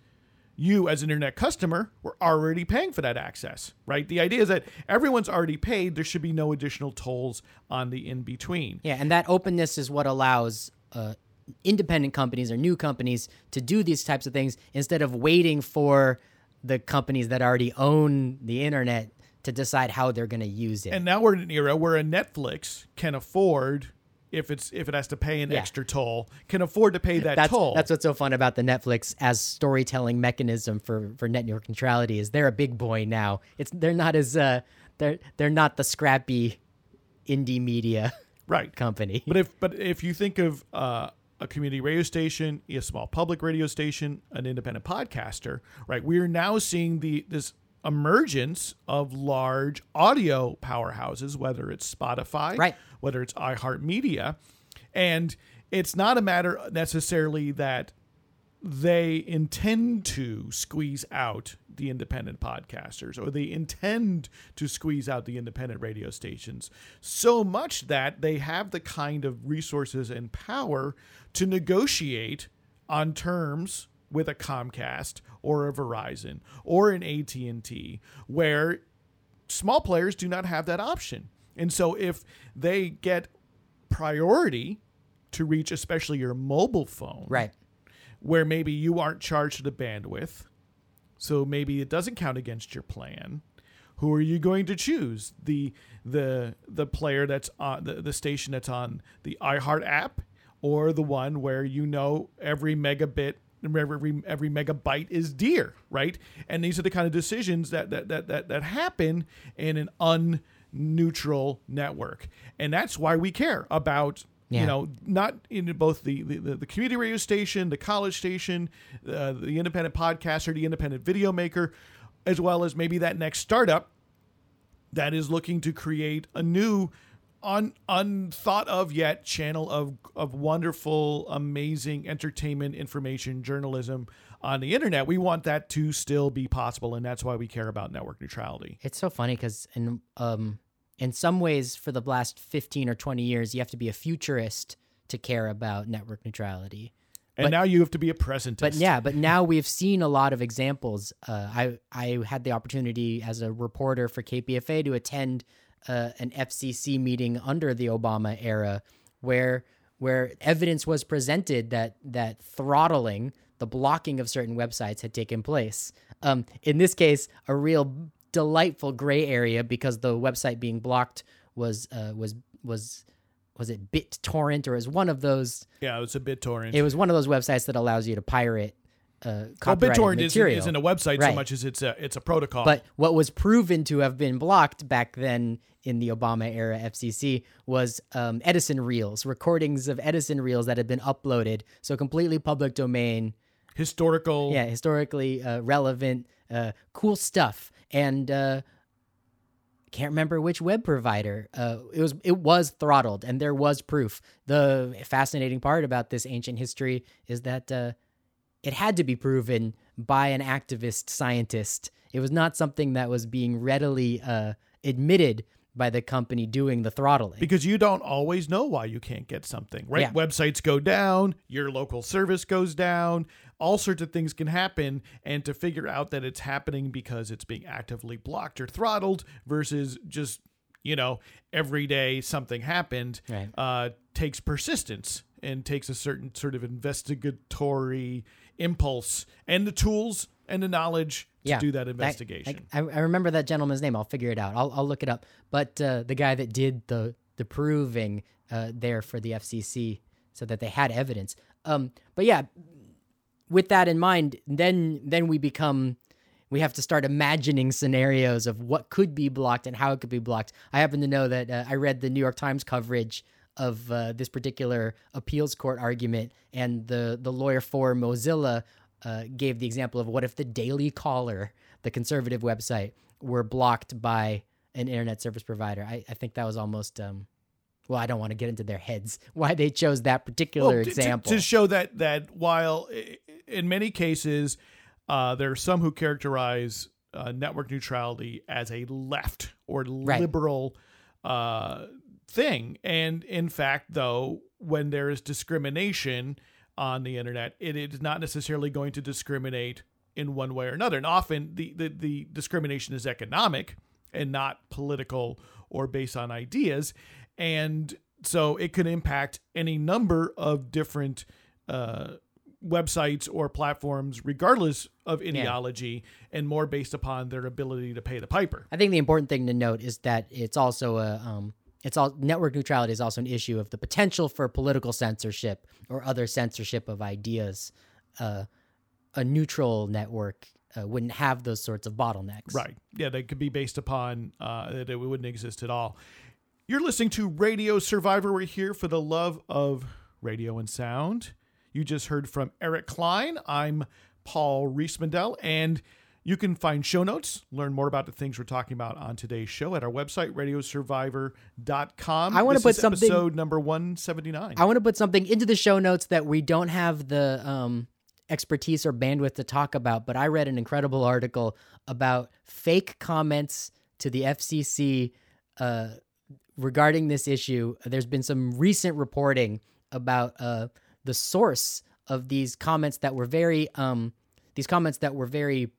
Speaker 1: you as an internet customer were already paying for that access right the idea is that everyone's already paid there should be no additional tolls on the in between
Speaker 2: Yeah, and that openness is what allows uh, independent companies or new companies to do these types of things instead of waiting for the companies that already own the internet to decide how they're going to use it.
Speaker 1: and now we're in an era where a Netflix can afford if it's if it has to pay an
Speaker 2: Yeah.
Speaker 1: extra toll can afford to pay that
Speaker 2: that's
Speaker 1: toll
Speaker 2: that's what's so fun about the Netflix as storytelling mechanism for for network neutrality is they're a big boy now. It's they're not as uh they're they're not the scrappy indie media
Speaker 1: right
Speaker 2: company.
Speaker 1: But if but if you think of uh, a community radio station, a small public radio station, an independent podcaster, right? We are now seeing the this emergence of large audio powerhouses, whether it's Spotify,
Speaker 2: Right.
Speaker 1: whether it's iHeartMedia, and it's not a matter necessarily that they intend to squeeze out the independent podcasters or they intend to squeeze out the independent radio stations so much that they have the kind of resources and power to negotiate on terms with a Comcast or a Verizon or an AT&T where small players do not have that option. And so if they get priority to reach especially your mobile phone
Speaker 2: right.
Speaker 1: Where maybe you aren't charged the bandwidth, so maybe it doesn't count against your plan. Who are you going to choose? The the the player that's on the, the station that's on the iHeart app, or the one where you know every megabit every every megabyte is dear, right? And these are the kind of decisions that that that that, that happen in an unneutral network, and that's why we care about
Speaker 2: Yeah.
Speaker 1: You know, not in both the, the, the community radio station, the college station, uh, the independent podcaster, the independent video maker, as well as maybe that next startup that is looking to create a new un, unthought of yet channel of of wonderful amazing entertainment information journalism on the internet we want that to still be possible and that's why we care about network neutrality
Speaker 2: It's so funny because in um in some ways, for the last fifteen or twenty years, you have to be a futurist to care about network neutrality.
Speaker 1: and
Speaker 2: But-
Speaker 1: now you have to be a presentist
Speaker 2: But yeah, but now we've seen a lot of examples. Uh, I I had the opportunity as a reporter for KPFA to attend uh, an FCC meeting under the Obama era, where where evidence was presented that that throttling, the blocking of certain websites had taken place. Um, in this case, a real delightful gray area because the website being blocked was uh, was was was it BitTorrent or is one of those
Speaker 1: yeah it's a BitTorrent.
Speaker 2: It was one of those websites that allows you to pirate uh,
Speaker 1: well,
Speaker 2: copyrighted
Speaker 1: BitTorrent isn't,
Speaker 2: material.
Speaker 1: isn't a website so much as it's a it's a protocol.
Speaker 2: But what was proven to have been blocked back then in the Obama era FCC was um, Edison reels, recordings of Edison reels that had been uploaded, so completely public domain.
Speaker 1: historical.
Speaker 2: Yeah, historically uh, relevant, uh, cool stuff. And uh, can't remember which web provider. Uh, it was it was throttled, and there was proof. The fascinating part about this ancient history is that uh, it had to be proven by an activist scientist. It was not something that was being readily uh, admitted by the company doing the throttling.
Speaker 1: because you don't always know why you can't get something, right?
Speaker 2: Yeah.
Speaker 1: Websites go down, your local service goes down, all sorts of things can happen. And to figure out that it's happening because it's being actively blocked or throttled versus just, you know, every day something happened
Speaker 2: Right.
Speaker 1: uh, takes persistence and takes a certain sort of investigatory impulse and the tools and the knowledge to
Speaker 2: yeah,
Speaker 1: do that
Speaker 2: I-
Speaker 1: investigation.
Speaker 2: I, I remember that gentleman's name. I'll figure it out. I'll, I'll look it up. But uh, the guy that did the the proving uh, there for the FCC, so that they had evidence. Um, but yeah, with that in mind, then then we become we have to start imagining scenarios of what could be blocked and how it could be blocked. I happen to know that uh, I read the New York Times coverage of uh, this particular appeals court argument, and the the lawyer for Mozilla uh, gave the example of what if the Daily Caller, the conservative website, were blocked by an internet service provider. I, I think that was almost. Um, well, I don't want to get into their heads why they chose that particular
Speaker 1: Well, to- to-
Speaker 2: example.
Speaker 1: To, show that that while in many cases uh, there are some who characterize uh, network neutrality as a left or liberal uh, thing, and in fact, though, when there is discrimination on the internet, it is not necessarily going to discriminate in one way or another, and often the the, the discrimination is economic and not political or based on ideas. And so it could impact any number of different uh, websites or platforms, regardless of ideology, and more based upon their ability to pay the piper.
Speaker 2: I think the important thing to note is that it's also a um, it's all network neutrality is also an issue of the potential for political censorship or other censorship of ideas. Uh, a neutral network uh, wouldn't have those sorts of bottlenecks.
Speaker 1: Right. Yeah, they could be based upon uh, that it wouldn't exist at all. You're listening to Radio Survivor. We're here for the love of radio and sound. You just heard from Eric Klein. I'm Paul Riismandel, and you can find show notes, learn more about the things we're talking about on today's show at our website, radiosurvivor.com.
Speaker 2: I wanna put something-
Speaker 1: episode number 179.
Speaker 2: I want to put something into the show notes that we don't have the um, expertise or bandwidth to talk about, but I read an incredible article about fake comments to the FCC uh, regarding this issue. There's been some recent reporting about uh, the source of these comments that were very um, these comments that were very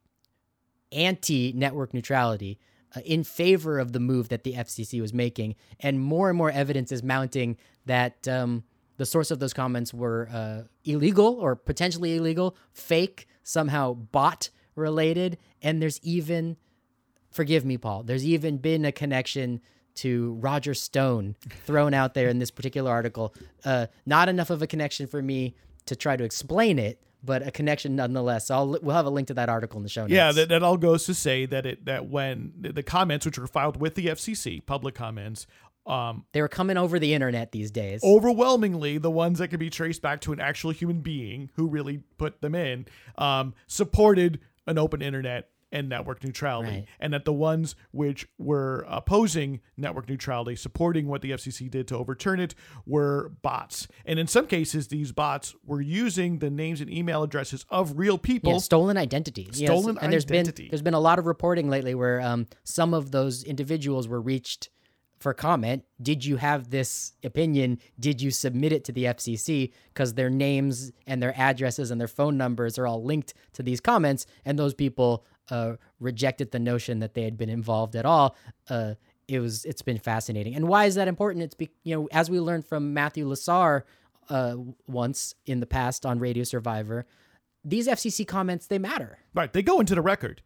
Speaker 2: anti network neutrality uh, in favor of the move that the FCC was making. And more and more evidence is mounting that um, the source of those comments were uh, illegal or potentially illegal, fake, somehow bot related. And there's even, forgive me, Paul, there's even been a connection to Roger Stone thrown out there in this particular article. Uh, not enough of a connection for me to try to explain it, but a connection nonetheless. So I'll, we'll have a link to that article in the show notes.
Speaker 1: Yeah, that, that all goes to say that it that when the- the comments which were filed with the FCC, public comments, Um,
Speaker 2: They were coming over the internet these days.
Speaker 1: overwhelmingly, the ones that could be traced back to an actual human being who really put them in um, supported an open internet and network neutrality,
Speaker 2: Right.
Speaker 1: and that the ones which were opposing network neutrality, supporting what the FCC did to overturn it, were bots. And in some cases, these bots were using the names and email addresses of real people.
Speaker 2: Yeah, stolen identity. Yes,
Speaker 1: Stolen
Speaker 2: and there's
Speaker 1: identity.
Speaker 2: been there's been a lot of reporting lately where um, some of those individuals were reached for comment. Did you have this opinion? Did you submit it to the FCC? Because their names and their addresses and their phone numbers are all linked to these comments, and those people uh, rejected the notion that they had been involved at all. Uh, it was it's been fascinating. And why is that important? It's be, you know as we learned from Matthew Lasar uh, once in the past on Radio Survivor these FCC comments they matter.
Speaker 1: Right, they go into the record,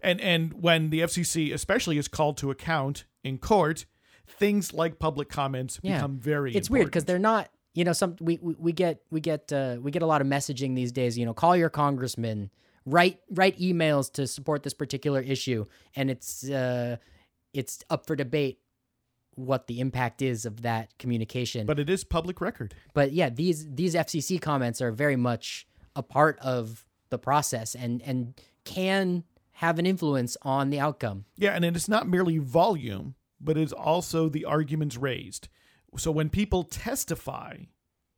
Speaker 1: and and when the FCC especially is called to account in court, things like public comments
Speaker 2: Yeah.
Speaker 1: become very.
Speaker 2: It's weird because they're not. You know, some we, we, we get we get uh, we get a lot of messaging these days. You know, call your congressman, write write emails to support this particular issue, and it's uh, it's up for debate what the impact is of that communication.
Speaker 1: but it is public record.
Speaker 2: but yeah, these these FCC comments are very much a part of the process and and can have an influence on the outcome.
Speaker 1: Yeah, and it's not merely volume, but it's also the arguments raised. So when people testify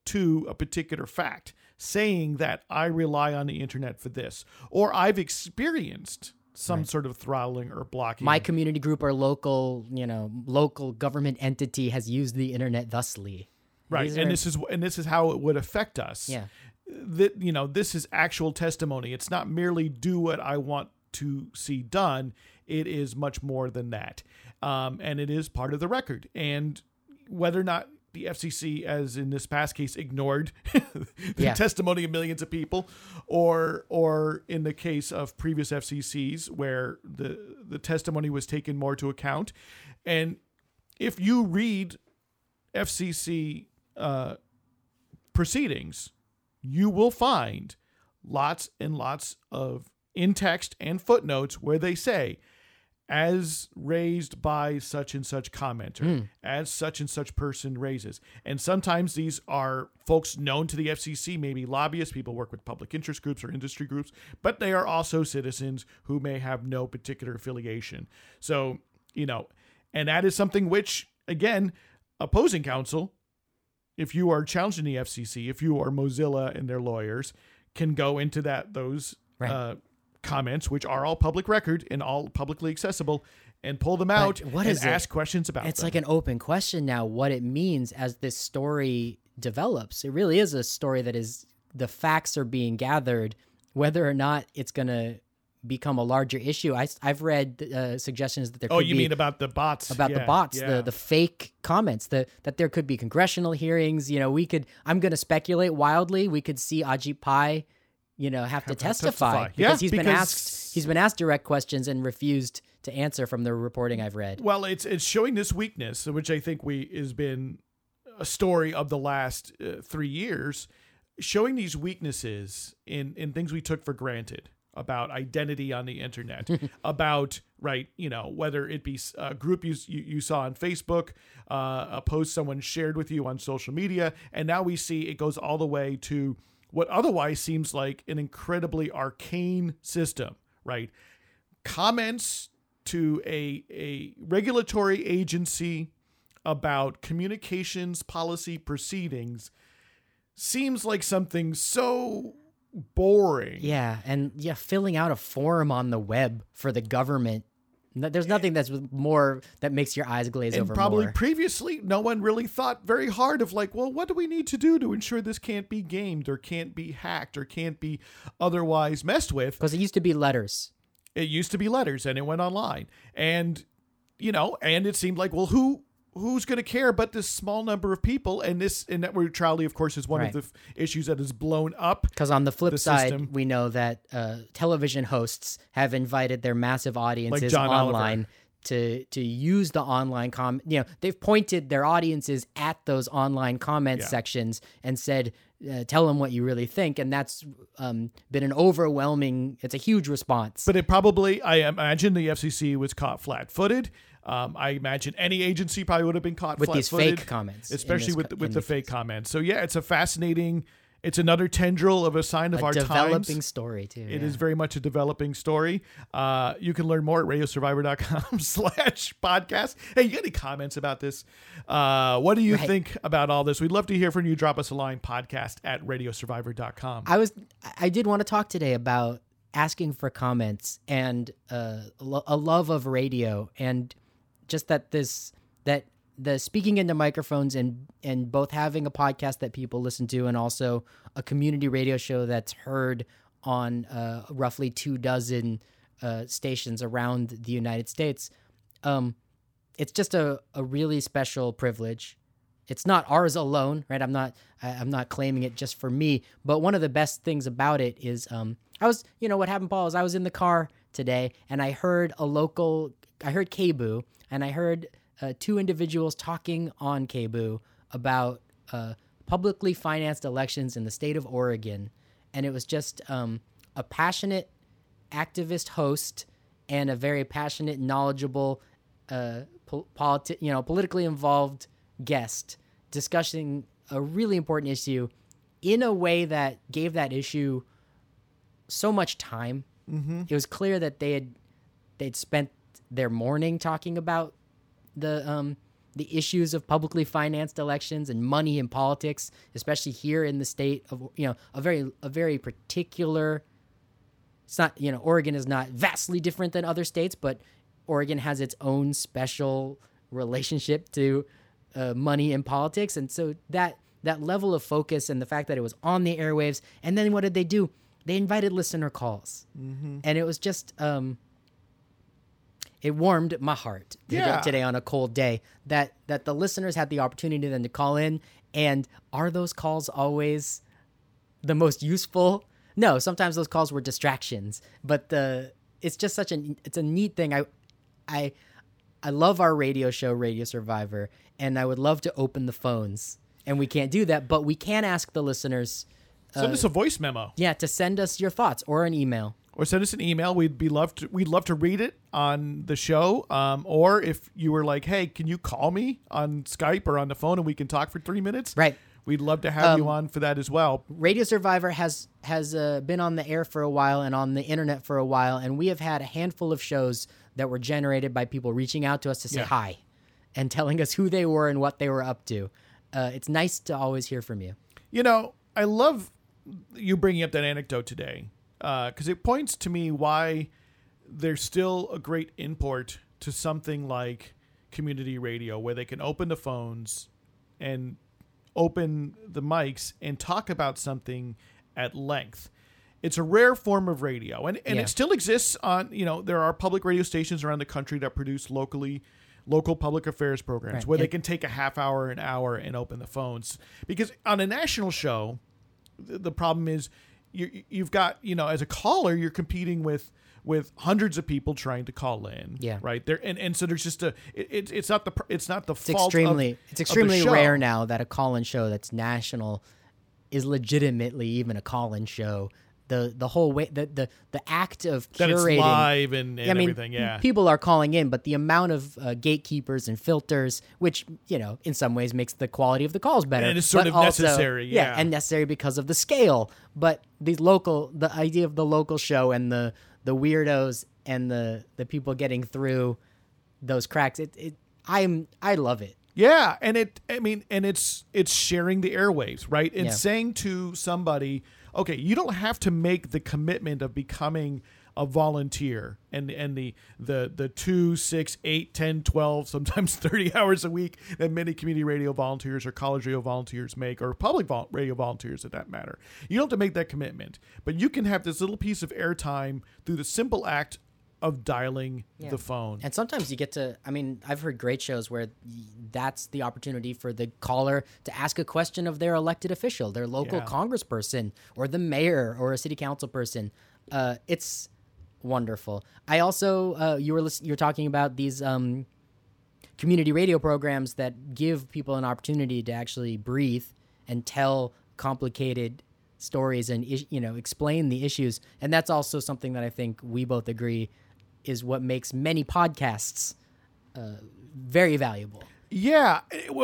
Speaker 1: to a particular fact, saying that I rely on the internet for this, or I've experienced some sort of throttling or blocking.
Speaker 2: My community group or local, you know, local government entity has used the internet thusly.
Speaker 1: right,
Speaker 2: These
Speaker 1: and
Speaker 2: are-
Speaker 1: this is and this is how it would affect us.
Speaker 2: Yeah.
Speaker 1: that you know this is actual testimony it's not merely do what i want to see done it is much more than that um, and it is part of the record and whether or not the fcc as in this past case ignored the
Speaker 2: Yeah.
Speaker 1: testimony of millions of people or or in the case of previous fccs where the the testimony was taken more to account and if you read fcc uh, proceedings, you will find lots and lots of in text and footnotes where they say, as raised by such and such commenter, as such and such person raises. And sometimes these are folks known to the FCC, maybe lobbyists, people work with public interest groups or industry groups, but they are also citizens who may have no particular affiliation. So, you know, and that is something which, again, opposing counsel if you are challenging the FCC, if you are Mozilla and their lawyers, can go into that those
Speaker 2: Right.
Speaker 1: uh, comments, which are all public record and all publicly accessible, and pull them out
Speaker 2: what
Speaker 1: and
Speaker 2: is it?
Speaker 1: ask questions about
Speaker 2: It's
Speaker 1: them.
Speaker 2: like an open question now what it means as this story develops. It really is a story that is the facts are being gathered whether or not it's going to become a larger issue. I have read uh, suggestions that there
Speaker 1: oh, you mean about the bots?
Speaker 2: about the bots,
Speaker 1: yeah.
Speaker 2: the the fake comments, the that there could be congressional hearings. You know, we could. I'm going to speculate wildly. We could see Ajit Pai, you know, have, to
Speaker 1: to
Speaker 2: testify,
Speaker 1: testify.
Speaker 2: because
Speaker 1: Yeah,
Speaker 2: he's been asked he's been asked direct questions and refused to answer from the reporting I've read.
Speaker 1: Well, it's it's showing this weakness, which I think we has been a story of the last uh, three years, showing these weaknesses in in things we took for granted about identity on the internet, about right, you know, whether it be a group you you, you saw on Facebook, uh, a post someone shared with you on social media, and now we see it goes all the way to what otherwise seems like an incredibly arcane system, right? comments to a, a regulatory agency about communications policy proceedings seems like something so boring.
Speaker 2: Yeah, and yeah, filling out a form on the web for the government. No- There's nothing that's more that makes your eyes glaze
Speaker 1: And
Speaker 2: over
Speaker 1: probably
Speaker 2: more.
Speaker 1: previously, no one really thought very hard of like, well, what do we need to do to ensure this can't be gamed or can't be hacked or can't be otherwise messed with?
Speaker 2: Because it used to be letters.
Speaker 1: It used to be letters and it went online. And you know, and it seemed like, well, who who's going to care but this small number of people and this and network neutrality of course is one
Speaker 2: Right.
Speaker 1: of the f- issues that is blown up
Speaker 2: Because on the flip
Speaker 1: The
Speaker 2: side,
Speaker 1: system.
Speaker 2: we know that uh, television hosts have invited their massive audiences
Speaker 1: Oliver.
Speaker 2: online to to use the online com. You know, they've pointed their audiences at those online comment
Speaker 1: Yeah.
Speaker 2: sections and said, uh, "Tell them what you really think," and that's um, been an overwhelming. It's a huge response.
Speaker 1: but it probably i imagine the fcc was caught flat-footed Um, I imagine any agency probably would have been caught
Speaker 2: With these fake comments
Speaker 1: especially with
Speaker 2: co-
Speaker 1: with the fake
Speaker 2: case.
Speaker 1: comments. So yeah, it's a fascinating. It's another tendril of a sign of
Speaker 2: a
Speaker 1: our
Speaker 2: developing
Speaker 1: times.
Speaker 2: story too.
Speaker 1: It
Speaker 2: yeah.
Speaker 1: is very much a developing story. Uh, you can learn more at radiosurvivor.com slash podcast. Hey, you got any comments about this? Uh, what do you
Speaker 2: Right.
Speaker 1: think about all this? We'd love to hear from you. Drop us a line, podcast at radiosurvivor.com.
Speaker 2: I was I did want to talk today about asking for comments and uh, a love of radio and just that this that the speaking into microphones and and both having a podcast that people listen to and also a community radio show that's heard on uh, roughly two dozen uh, stations around the United States. Um, it's just a, a really special privilege it's not ours alone right i'm not i'm not claiming it just for me but one of the best things about it is um i was you know what happened paul is i was in the car today and i heard a local i heard KBOO and i heard uh, two individuals talking on KBOO about uh, publicly financed elections in the state of oregon and it was just um, a passionate activist host and a very passionate, knowledgeable, uh, pol- politi- you know, politically involved guest discussing a really important issue in a way that gave that issue so much time. Mm-hmm. It was clear that they had they'd spent their morning talking about the um, the issues of publicly financed elections and money in politics, especially here in the state of you know a very a very particular it's not you know Oregon is not vastly different than other states, but Oregon has its own special relationship to uh, money in politics, and so that that level of focus and the fact that it was on the airwaves, and then what did they do? They invited listener calls, mm-hmm. and it was just um, it warmed my heart today-
Speaker 1: Yeah.
Speaker 2: today on a cold day that that the listeners had the opportunity then to call in, and are those calls always the most useful. No, sometimes those calls were distractions, but the it's just such an it's a neat thing. I I I love our radio show Radio Survivor and I would love to open the phones. And we can't do that, but we can ask the listeners
Speaker 1: Send us a voice memo
Speaker 2: yeah, to send us your thoughts or an email.
Speaker 1: or send us an email. We'd be love to we'd love to read it on the show. Um, or if you were like, hey, can you call me on Skype or on the phone and we can talk for three minutes?
Speaker 2: Right.
Speaker 1: We'd love to have
Speaker 2: Um,
Speaker 1: you on for that as well.
Speaker 2: Radio Survivor has has uh, been on the air for a while and on the internet for a while, and we have had a handful of shows that were generated by people reaching out to us to say
Speaker 1: Yeah.
Speaker 2: hi and telling us who they were and what they were up to. Uh, it's nice to always hear from you.
Speaker 1: You know, I love you bringing up that anecdote today uh, because it points to me why there's still a great import to something like community radio where they can open the phones and open the mics and talk about something at length. It's a rare form of radio, and, and
Speaker 2: Yeah.
Speaker 1: it still exists on. You know, there are public radio stations around the country that produce locally, local public affairs programs
Speaker 2: Right.
Speaker 1: where they can take a half hour, an hour, and open the phones. Because on a national show, the, problem is you you've got you know as a caller you're competing with with hundreds of people trying to call in.
Speaker 2: Yeah.
Speaker 1: right there, and and so there's just a it, it's it's not the it's not the
Speaker 2: It's
Speaker 1: fault
Speaker 2: extremely
Speaker 1: of,
Speaker 2: it's extremely rare now that a call-in show that's national is legitimately even a call-in show. The the whole way the the, the act of
Speaker 1: that it's
Speaker 2: curating
Speaker 1: live and, and
Speaker 2: I mean,
Speaker 1: everything. Yeah,
Speaker 2: people are calling in, but the amount of uh, gatekeepers and filters, which you know, in some ways makes the quality of the calls better,
Speaker 1: And it's sort of
Speaker 2: also-
Speaker 1: necessary, yeah.
Speaker 2: and necessary because of the scale. But these local, the idea of the local show and the the weirdos and the the people getting through those cracks, it, it I'm I love it.
Speaker 1: Yeah, and it I mean and it's it's sharing the airwaves, right? And
Speaker 2: Yeah.
Speaker 1: saying to somebody, okay, you don't have to make the commitment of becoming a volunteer and and the the the two six eight ten twelve sometimes 30 hours a week that many community radio volunteers or college radio volunteers make or public vol- radio volunteers at that matter. You don't have to make that commitment but you can have this little piece of airtime through the simple act of dialing the phone
Speaker 2: And sometimes you get to, I mean, I've heard great shows where that's the opportunity for the caller to ask a question of their elected official, their local
Speaker 1: Yeah.
Speaker 2: congressperson, or the mayor, or a city council person. Uh, it's wonderful. I also, uh, you were listen- you're talking about these um, community radio programs that give people an opportunity to actually breathe and tell complicated stories and you know explain the issues and that's also something that i think we both agree is what makes many podcasts uh, very valuable.
Speaker 1: Yeah,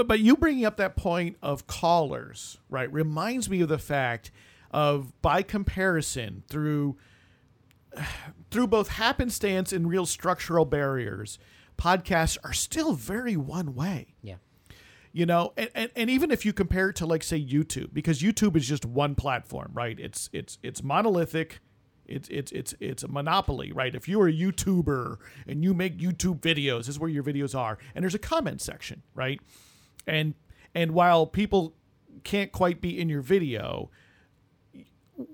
Speaker 1: but you bringing up that point of callers, right, reminds me of the fact of by comparison through through both happenstance and real structural barriers, podcasts are still very one way.
Speaker 2: Yeah.
Speaker 1: You know, and, and, and even if you compare it to like say YouTube, because YouTube is just one platform, right? It's it's it's monolithic. It's it's it's it's a monopoly, right? If you're a YouTuber and you make YouTube videos, this is where your videos are, and there's a comment section, right? And and while people can't quite be in your video,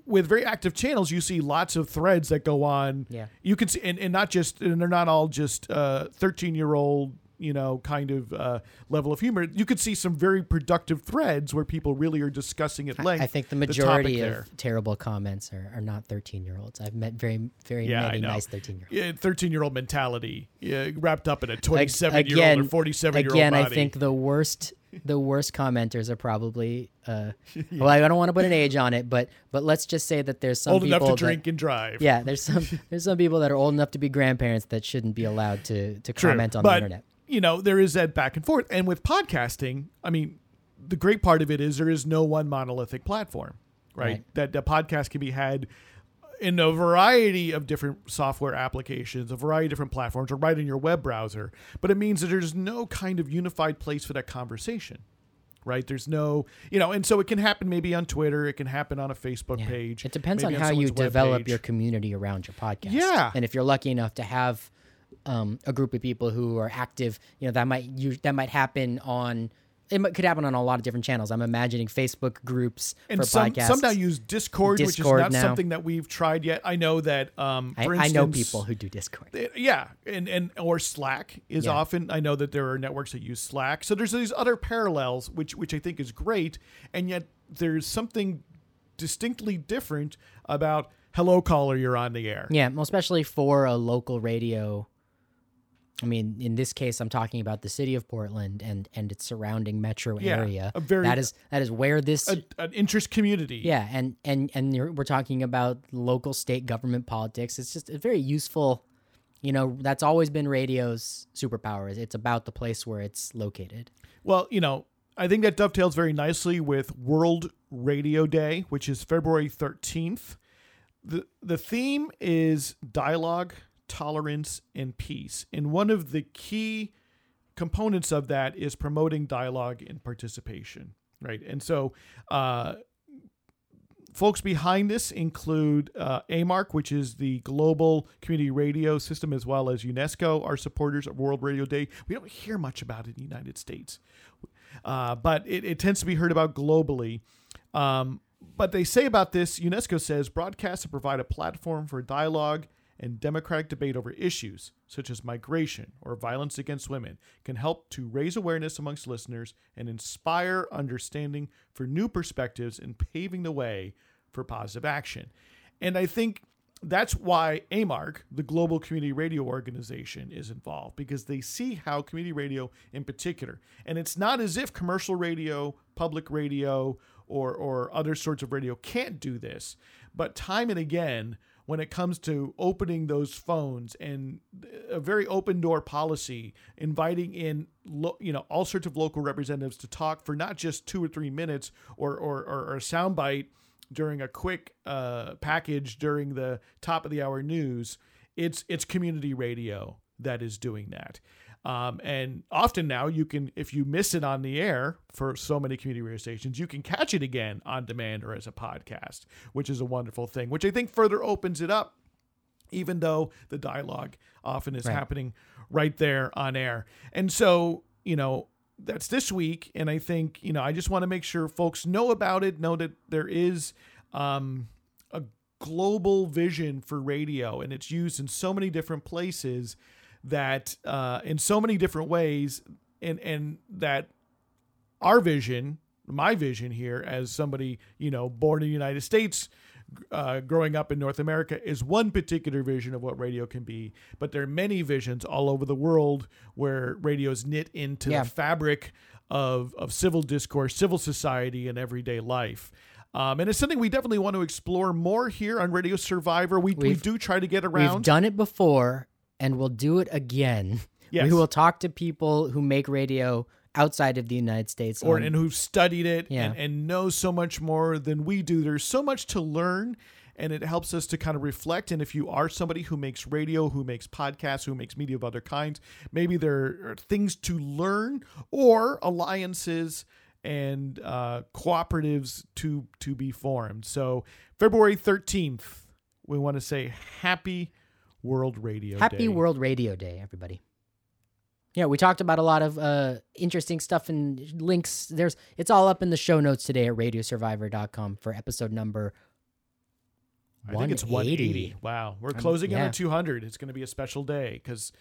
Speaker 1: with very active channels, you see lots of threads that go on.
Speaker 2: Yeah.
Speaker 1: You can see, and, and not just, and they're not all just uh, 13 year old, you know, kind of uh, level of humor. You could see some very productive threads where people really are discussing at length.
Speaker 2: I think the majority
Speaker 1: there.
Speaker 2: of terrible comments are, are not 13 year olds. I've met very, very
Speaker 1: Yeah,
Speaker 2: many nice 13 year olds.
Speaker 1: Yeah, 13 year old mentality yeah, wrapped up in a 27 year
Speaker 2: again,
Speaker 1: old or 47 year old
Speaker 2: Again,
Speaker 1: body.
Speaker 2: I think the worst the worst commenters are probably uh, well, I don't want to put an age on it, but but let's just say that there's some
Speaker 1: old
Speaker 2: people
Speaker 1: enough to
Speaker 2: that-
Speaker 1: drink and drive.
Speaker 2: yeah, there's some there's some people that are old enough to be grandparents that shouldn't be allowed to to
Speaker 1: True.
Speaker 2: comment on
Speaker 1: but,
Speaker 2: the internet.
Speaker 1: You know, there is that back and forth. And with podcasting, I mean, the great part of it is there is no one monolithic platform, right?
Speaker 2: Right.
Speaker 1: That the podcast can be had in a variety of different software applications, a variety of different platforms, or right in your web browser. But it means that there's no kind of unified place for that conversation. Right? There's no, you know, and so it can happen maybe on Twitter, it can happen on a Facebook
Speaker 2: Yeah.
Speaker 1: page.
Speaker 2: It depends
Speaker 1: maybe
Speaker 2: on how you develop
Speaker 1: page.
Speaker 2: your community around your podcast.
Speaker 1: Yeah.
Speaker 2: and if you're lucky enough to have um, a group of people who are active, you know that might you that might happen on. It could happen on a lot of different channels. I'm imagining Facebook groups
Speaker 1: and
Speaker 2: for
Speaker 1: some,
Speaker 2: podcasts.
Speaker 1: some now use Discord, which is not
Speaker 2: now.
Speaker 1: something that we've tried yet. I know that, um,
Speaker 2: I,
Speaker 1: for
Speaker 2: I know people who do Discord.
Speaker 1: Uh, yeah and and or slack is
Speaker 2: Yeah.
Speaker 1: often i know that there are networks that use slack so there's these other parallels which which i think is great and yet there's something distinctly different about hello caller you're on the air
Speaker 2: Yeah, well, especially for a local radio. I mean, in this case, I'm talking about the city of Portland and and its surrounding metro
Speaker 1: Yeah,
Speaker 2: area.
Speaker 1: a very-
Speaker 2: that is that is where this.
Speaker 1: A, an interest community
Speaker 2: yeah, and and and we're talking about local state government politics. It's just a very useful. You know, that's always been radio's superpower. It's about the place where it's located.
Speaker 1: well you know i think that dovetails very nicely with world radio day which is february 13th the the theme is dialogue tolerance and peace. And one of the key components of that is promoting dialogue and participation right? And so uh folks behind this include uh, amarc which is the global community radio system as well as unesco our supporters of world radio day. We don't hear much about it in the united states uh, but it, it tends to be heard about globally. Um, but they say about this UNESCO says broadcasts provide a platform for dialogue and democratic debate over issues such as migration or violence against women can help to raise awareness amongst listeners and inspire understanding for new perspectives and paving the way for positive action. And I think that's why AMARC, the Global Community Radio Organization, is involved because they see how community radio in particular, and it's not as if commercial radio, public radio, or, or other sorts of radio can't do this, but time and again, when it comes to opening those phones and a very open door policy, inviting in lo- you know all sorts of local representatives to talk for not just two or three minutes or or, or, or a soundbite during a quick uh, package during the top of the hour news. It's it's community radio that is doing that. Um, and often now you can, if you miss it on the air for so many community radio stations, you can catch it again on demand or as a podcast, which is a wonderful thing, which I think further opens it up, even though the dialogue often is
Speaker 2: Right.
Speaker 1: happening right there on air. And so, you know, that's this week. And I think, you know, I just want to make sure folks know about it, know that there is um, a global vision for radio and it's used in so many different places that uh, in so many different ways and and that our vision my vision here as somebody you know born in the united states uh, growing up in north america is one particular vision of what radio can be but there are many visions all over the world where radio is knit into
Speaker 2: Yeah.
Speaker 1: the fabric of, of civil discourse civil society and everyday life um, and it's something we definitely want to explore more here on Radio Survivor. We, we
Speaker 2: We've-
Speaker 1: do try to get around.
Speaker 2: We've done it before, and we'll do it again.
Speaker 1: Yes.
Speaker 2: We will talk to people who make radio outside of the United States.
Speaker 1: or
Speaker 2: on-
Speaker 1: and who've studied it
Speaker 2: Yeah.
Speaker 1: and, and know so much more than we do. There's so much to learn and it helps us to kind of reflect. And if you are somebody who makes radio, who makes podcasts, who makes media of other kinds, maybe there are things to learn or alliances and uh, cooperatives to to be formed. So February 13th, we want to say happy World Radio
Speaker 2: Happy
Speaker 1: Day.
Speaker 2: World Radio Day, everybody. Yeah, we talked about a lot of uh, interesting stuff and links. There's it's all up in the show notes today at radiosurvivor.com for episode number
Speaker 1: I think it's 180. Wow. We're closing in
Speaker 2: yeah.
Speaker 1: on 200. It's going to be a special day because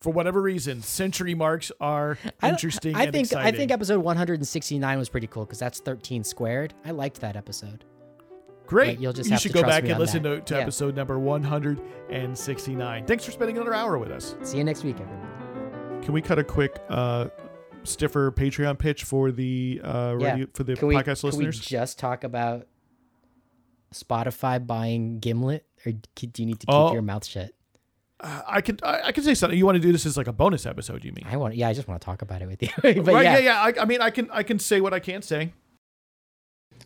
Speaker 1: for whatever reason, century marks are
Speaker 2: I-
Speaker 1: interesting
Speaker 2: I
Speaker 1: and
Speaker 2: think
Speaker 1: exciting.
Speaker 2: I think episode 169 was pretty cool because that's 13 squared. I liked that episode.
Speaker 1: Great.
Speaker 2: you'll just
Speaker 1: you should go back and listen
Speaker 2: that.
Speaker 1: to, to
Speaker 2: Yeah.
Speaker 1: episode number 169. Thanks for spending another hour with us.
Speaker 2: See you next week, everyone.
Speaker 1: Can we cut a quick uh, stiffer Patreon pitch for the uh,
Speaker 2: Yeah.
Speaker 1: for the
Speaker 2: Can we,
Speaker 1: podcast
Speaker 2: can we just talk about Spotify buying Gimlet, or do you need to keep
Speaker 1: Oh.
Speaker 2: your mouth shut?
Speaker 1: Uh, I can I, I can say something. You want to do this as like a bonus episode? You mean?
Speaker 2: I want, yeah, I just want to talk about it with you. but
Speaker 1: right?
Speaker 2: yeah,
Speaker 1: Yeah, yeah. I, I mean, I can I can say what I can't say.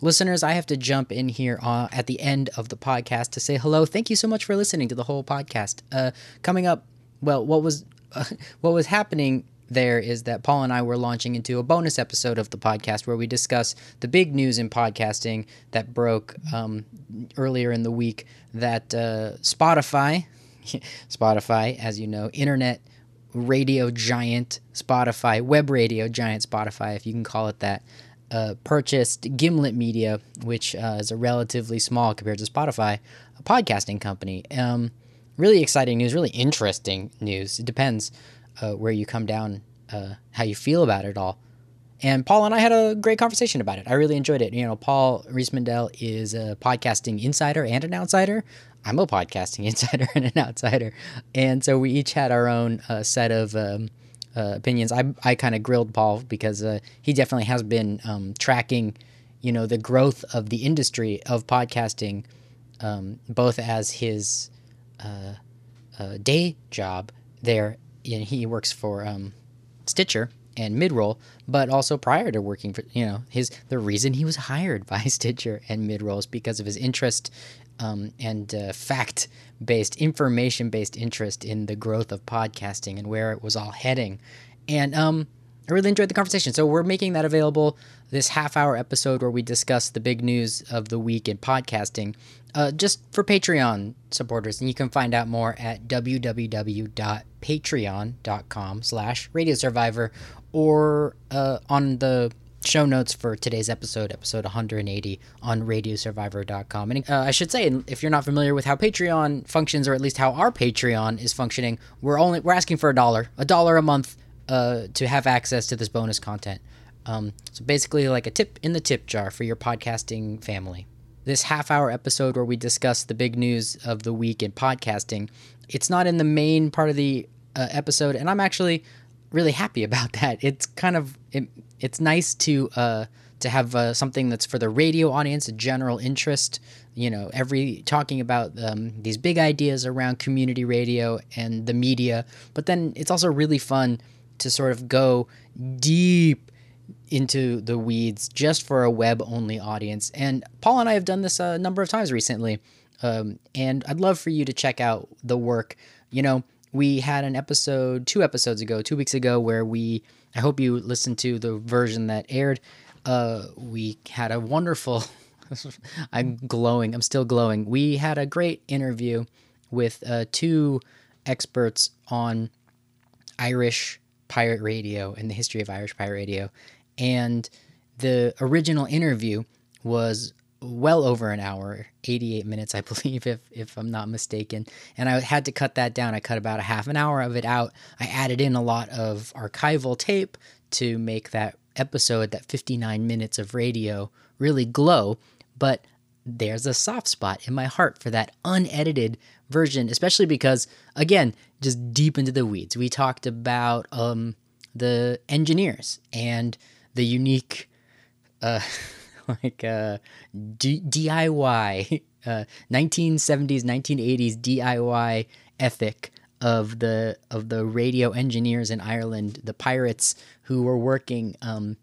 Speaker 2: Listeners, I have to jump in here uh, at the end of the podcast to say hello. Thank you so much for listening to the whole podcast. Uh, coming up, well, what was uh, what was happening there is that Paul and I were launching into a bonus episode of the podcast where we discuss the big news in podcasting that broke um, earlier in the week. That uh, Spotify, Spotify, as you know, internet radio giant Spotify, web radio giant Spotify, if you can call it that, uh, purchased Gimlet Media, which uh, is a relatively small compared to Spotify, a podcasting company. Um, really exciting news, really interesting news. It depends uh, where you come down, uh, how you feel about it all. And Paul and I had a great conversation about it. I really enjoyed it. You know, Paul Riismandel is a podcasting insider and an outsider. I'm a podcasting insider and an outsider. And so we each had our own uh, set of um, uh, opinions. I, I kind of grilled Paul because uh, he definitely has been um, tracking, you know, the growth of the industry of podcasting, um, both as his uh, uh, day job there. Know, he works for um, Stitcher and Midroll, but also prior to working for you know his the reason he was hired by Stitcher and Midroll is because of his interest um, and uh, fact based, information based interest in the growth of podcasting and where it was all heading, and um, I really enjoyed the conversation. So we're making that available this half hour episode where we discuss the big news of the week in podcasting. Uh, just for Patreon supporters, and you can find out more at www.patreon.com slash radio survivor or uh, on the show notes for today's episode, episode 180 on radiosurvivor.com. And uh, I should say, if you're not familiar with how Patreon functions, or at least how our Patreon is functioning, we're only we're asking for a dollar, a dollar a month uh, to have access to this bonus content. Um, so basically, like a tip in the tip jar for your podcasting family. This half hour episode where we discuss the big news of the week in podcasting, it's not in the main part of the uh, episode, and I'm actually really happy about that. It's kind of it, it's nice to uh, to have uh, something that's for the radio audience, a general interest. You know, every talking about um, these big ideas around community radio and the media, but then it's also really fun to sort of go deep into the weeds just for a web only audience. And Paul and I have done this a number of times recently. Um, and I'd love for you to check out the work. You know, we had an episode two episodes ago, two weeks ago, where we, I hope you listened to the version that aired. Uh, we had a wonderful, I'm glowing, I'm still glowing. We had a great interview with uh, two experts on Irish pirate radio and the history of Irish pirate radio. And the original interview was well over an hour, 88 minutes, I believe, if, if I'm not mistaken. And I had to cut that down. I cut about a half an hour of it out. I added in a lot of archival tape to make that episode, that 59 minutes of radio, really glow. But there's a soft spot in my heart for that unedited version, especially because, again, just deep into the weeds. We talked about um, the engineers and the unique, uh, like uh, D- DIY, uh, 1970s, 1980s DIY ethic of the of the radio engineers in Ireland, the pirates who were working um,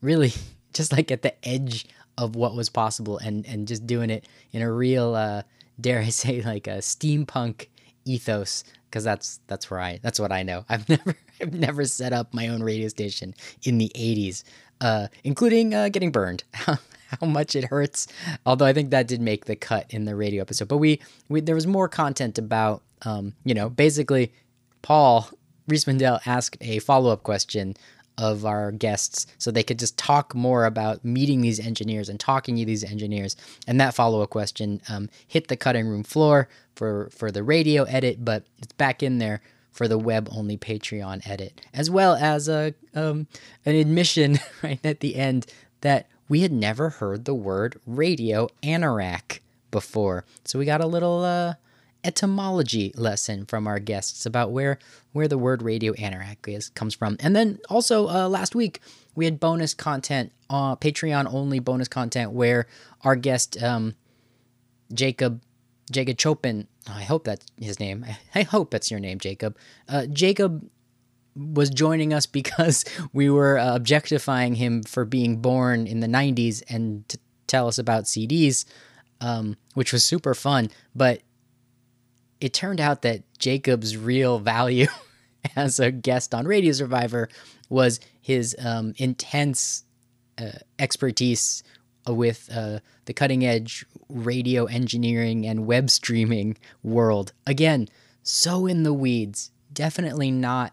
Speaker 2: really just like at the edge of what was possible and and just doing it in a real uh, dare I say like a steampunk ethos because that's that's where I that's what I know. I've never I've never set up my own radio station in the 80s, uh, including uh, getting burned. How much it hurts. Although I think that did make the cut in the radio episode. But we, we there was more content about um, you know, basically Paul Riismandel asked a follow-up question of our guests so they could just talk more about meeting these engineers and talking to these engineers. And that follow up question um, hit the cutting room floor for, for the radio edit, but it's back in there for the web only Patreon edit, as well as a um, an admission right at the end that we had never heard the word radio anorak before. So we got a little uh, etymology lesson from our guests about where where the word radio anorak is comes from. And then also uh, last week we had bonus content, uh, Patreon only bonus content where our guest um, Jacob Jacob Chopin, I hope that's his name. I hope that's your name, Jacob. Uh, Jacob was joining us because we were uh, objectifying him for being born in the 90s and to tell us about CDs, um, which was super fun. But it turned out that Jacob's real value as a guest on Radio Survivor was his um, intense uh, expertise with uh, the cutting edge radio engineering and web streaming world. Again, so in the weeds. Definitely not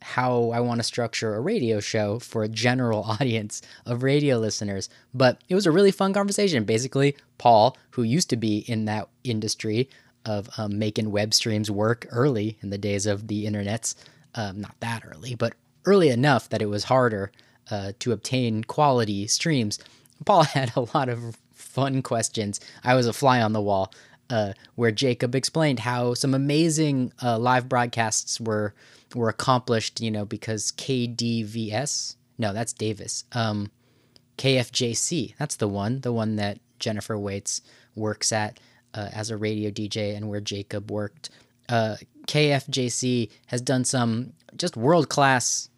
Speaker 2: how I want to structure a radio show for a general audience of radio listeners. But it was a really fun conversation. Basically, Paul, who used to be in that industry, of um, making web streams work early in the days of the internets. Um, not that early, but early enough that it was harder uh, to obtain quality streams. Paul had a lot of fun questions. I was a fly on the wall uh, where Jacob explained how some amazing uh, live broadcasts were were accomplished. You know, because KDVS, no, that's Davis. Um, KFJC, that's the one, the one that Jennifer Waits works at uh, as a radio DJ and where Jacob worked. Uh, KFJC has done some just world class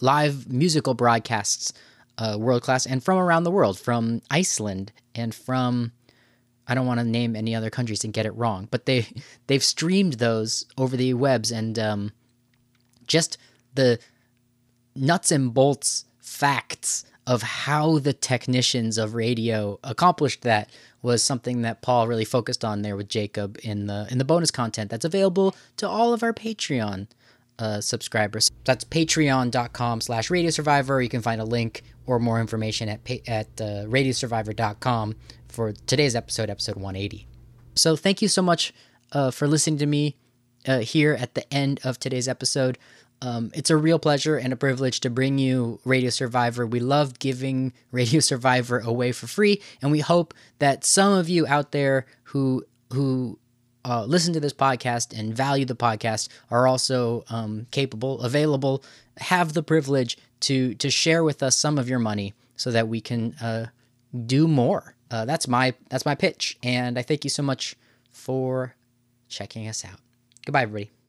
Speaker 2: live musical broadcasts, uh, world class, and from around the world, from Iceland and from I don't want to name any other countries and get it wrong, but they they've streamed those over the webs and um, just the nuts and bolts facts of how the technicians of radio accomplished that was something that Paul really focused on there with Jacob in the in the bonus content that's available to all of our Patreon uh, subscribers. That's patreon.com slash radio survivor. You can find a link or more information at, at uh, radiosurvivor.com for today's episode, episode 180. So thank you so much uh, for listening to me uh, here at the end of today's episode. Um, it's a real pleasure and a privilege to bring you Radio Survivor. We love giving Radio Survivor away for free, and we hope that some of you out there who who uh, listen to this podcast and value the podcast are also um, capable, available, have the privilege to to share with us some of your money so that we can uh, do more. Uh, that's my that's my pitch, and I thank you so much for checking us out. Goodbye, everybody.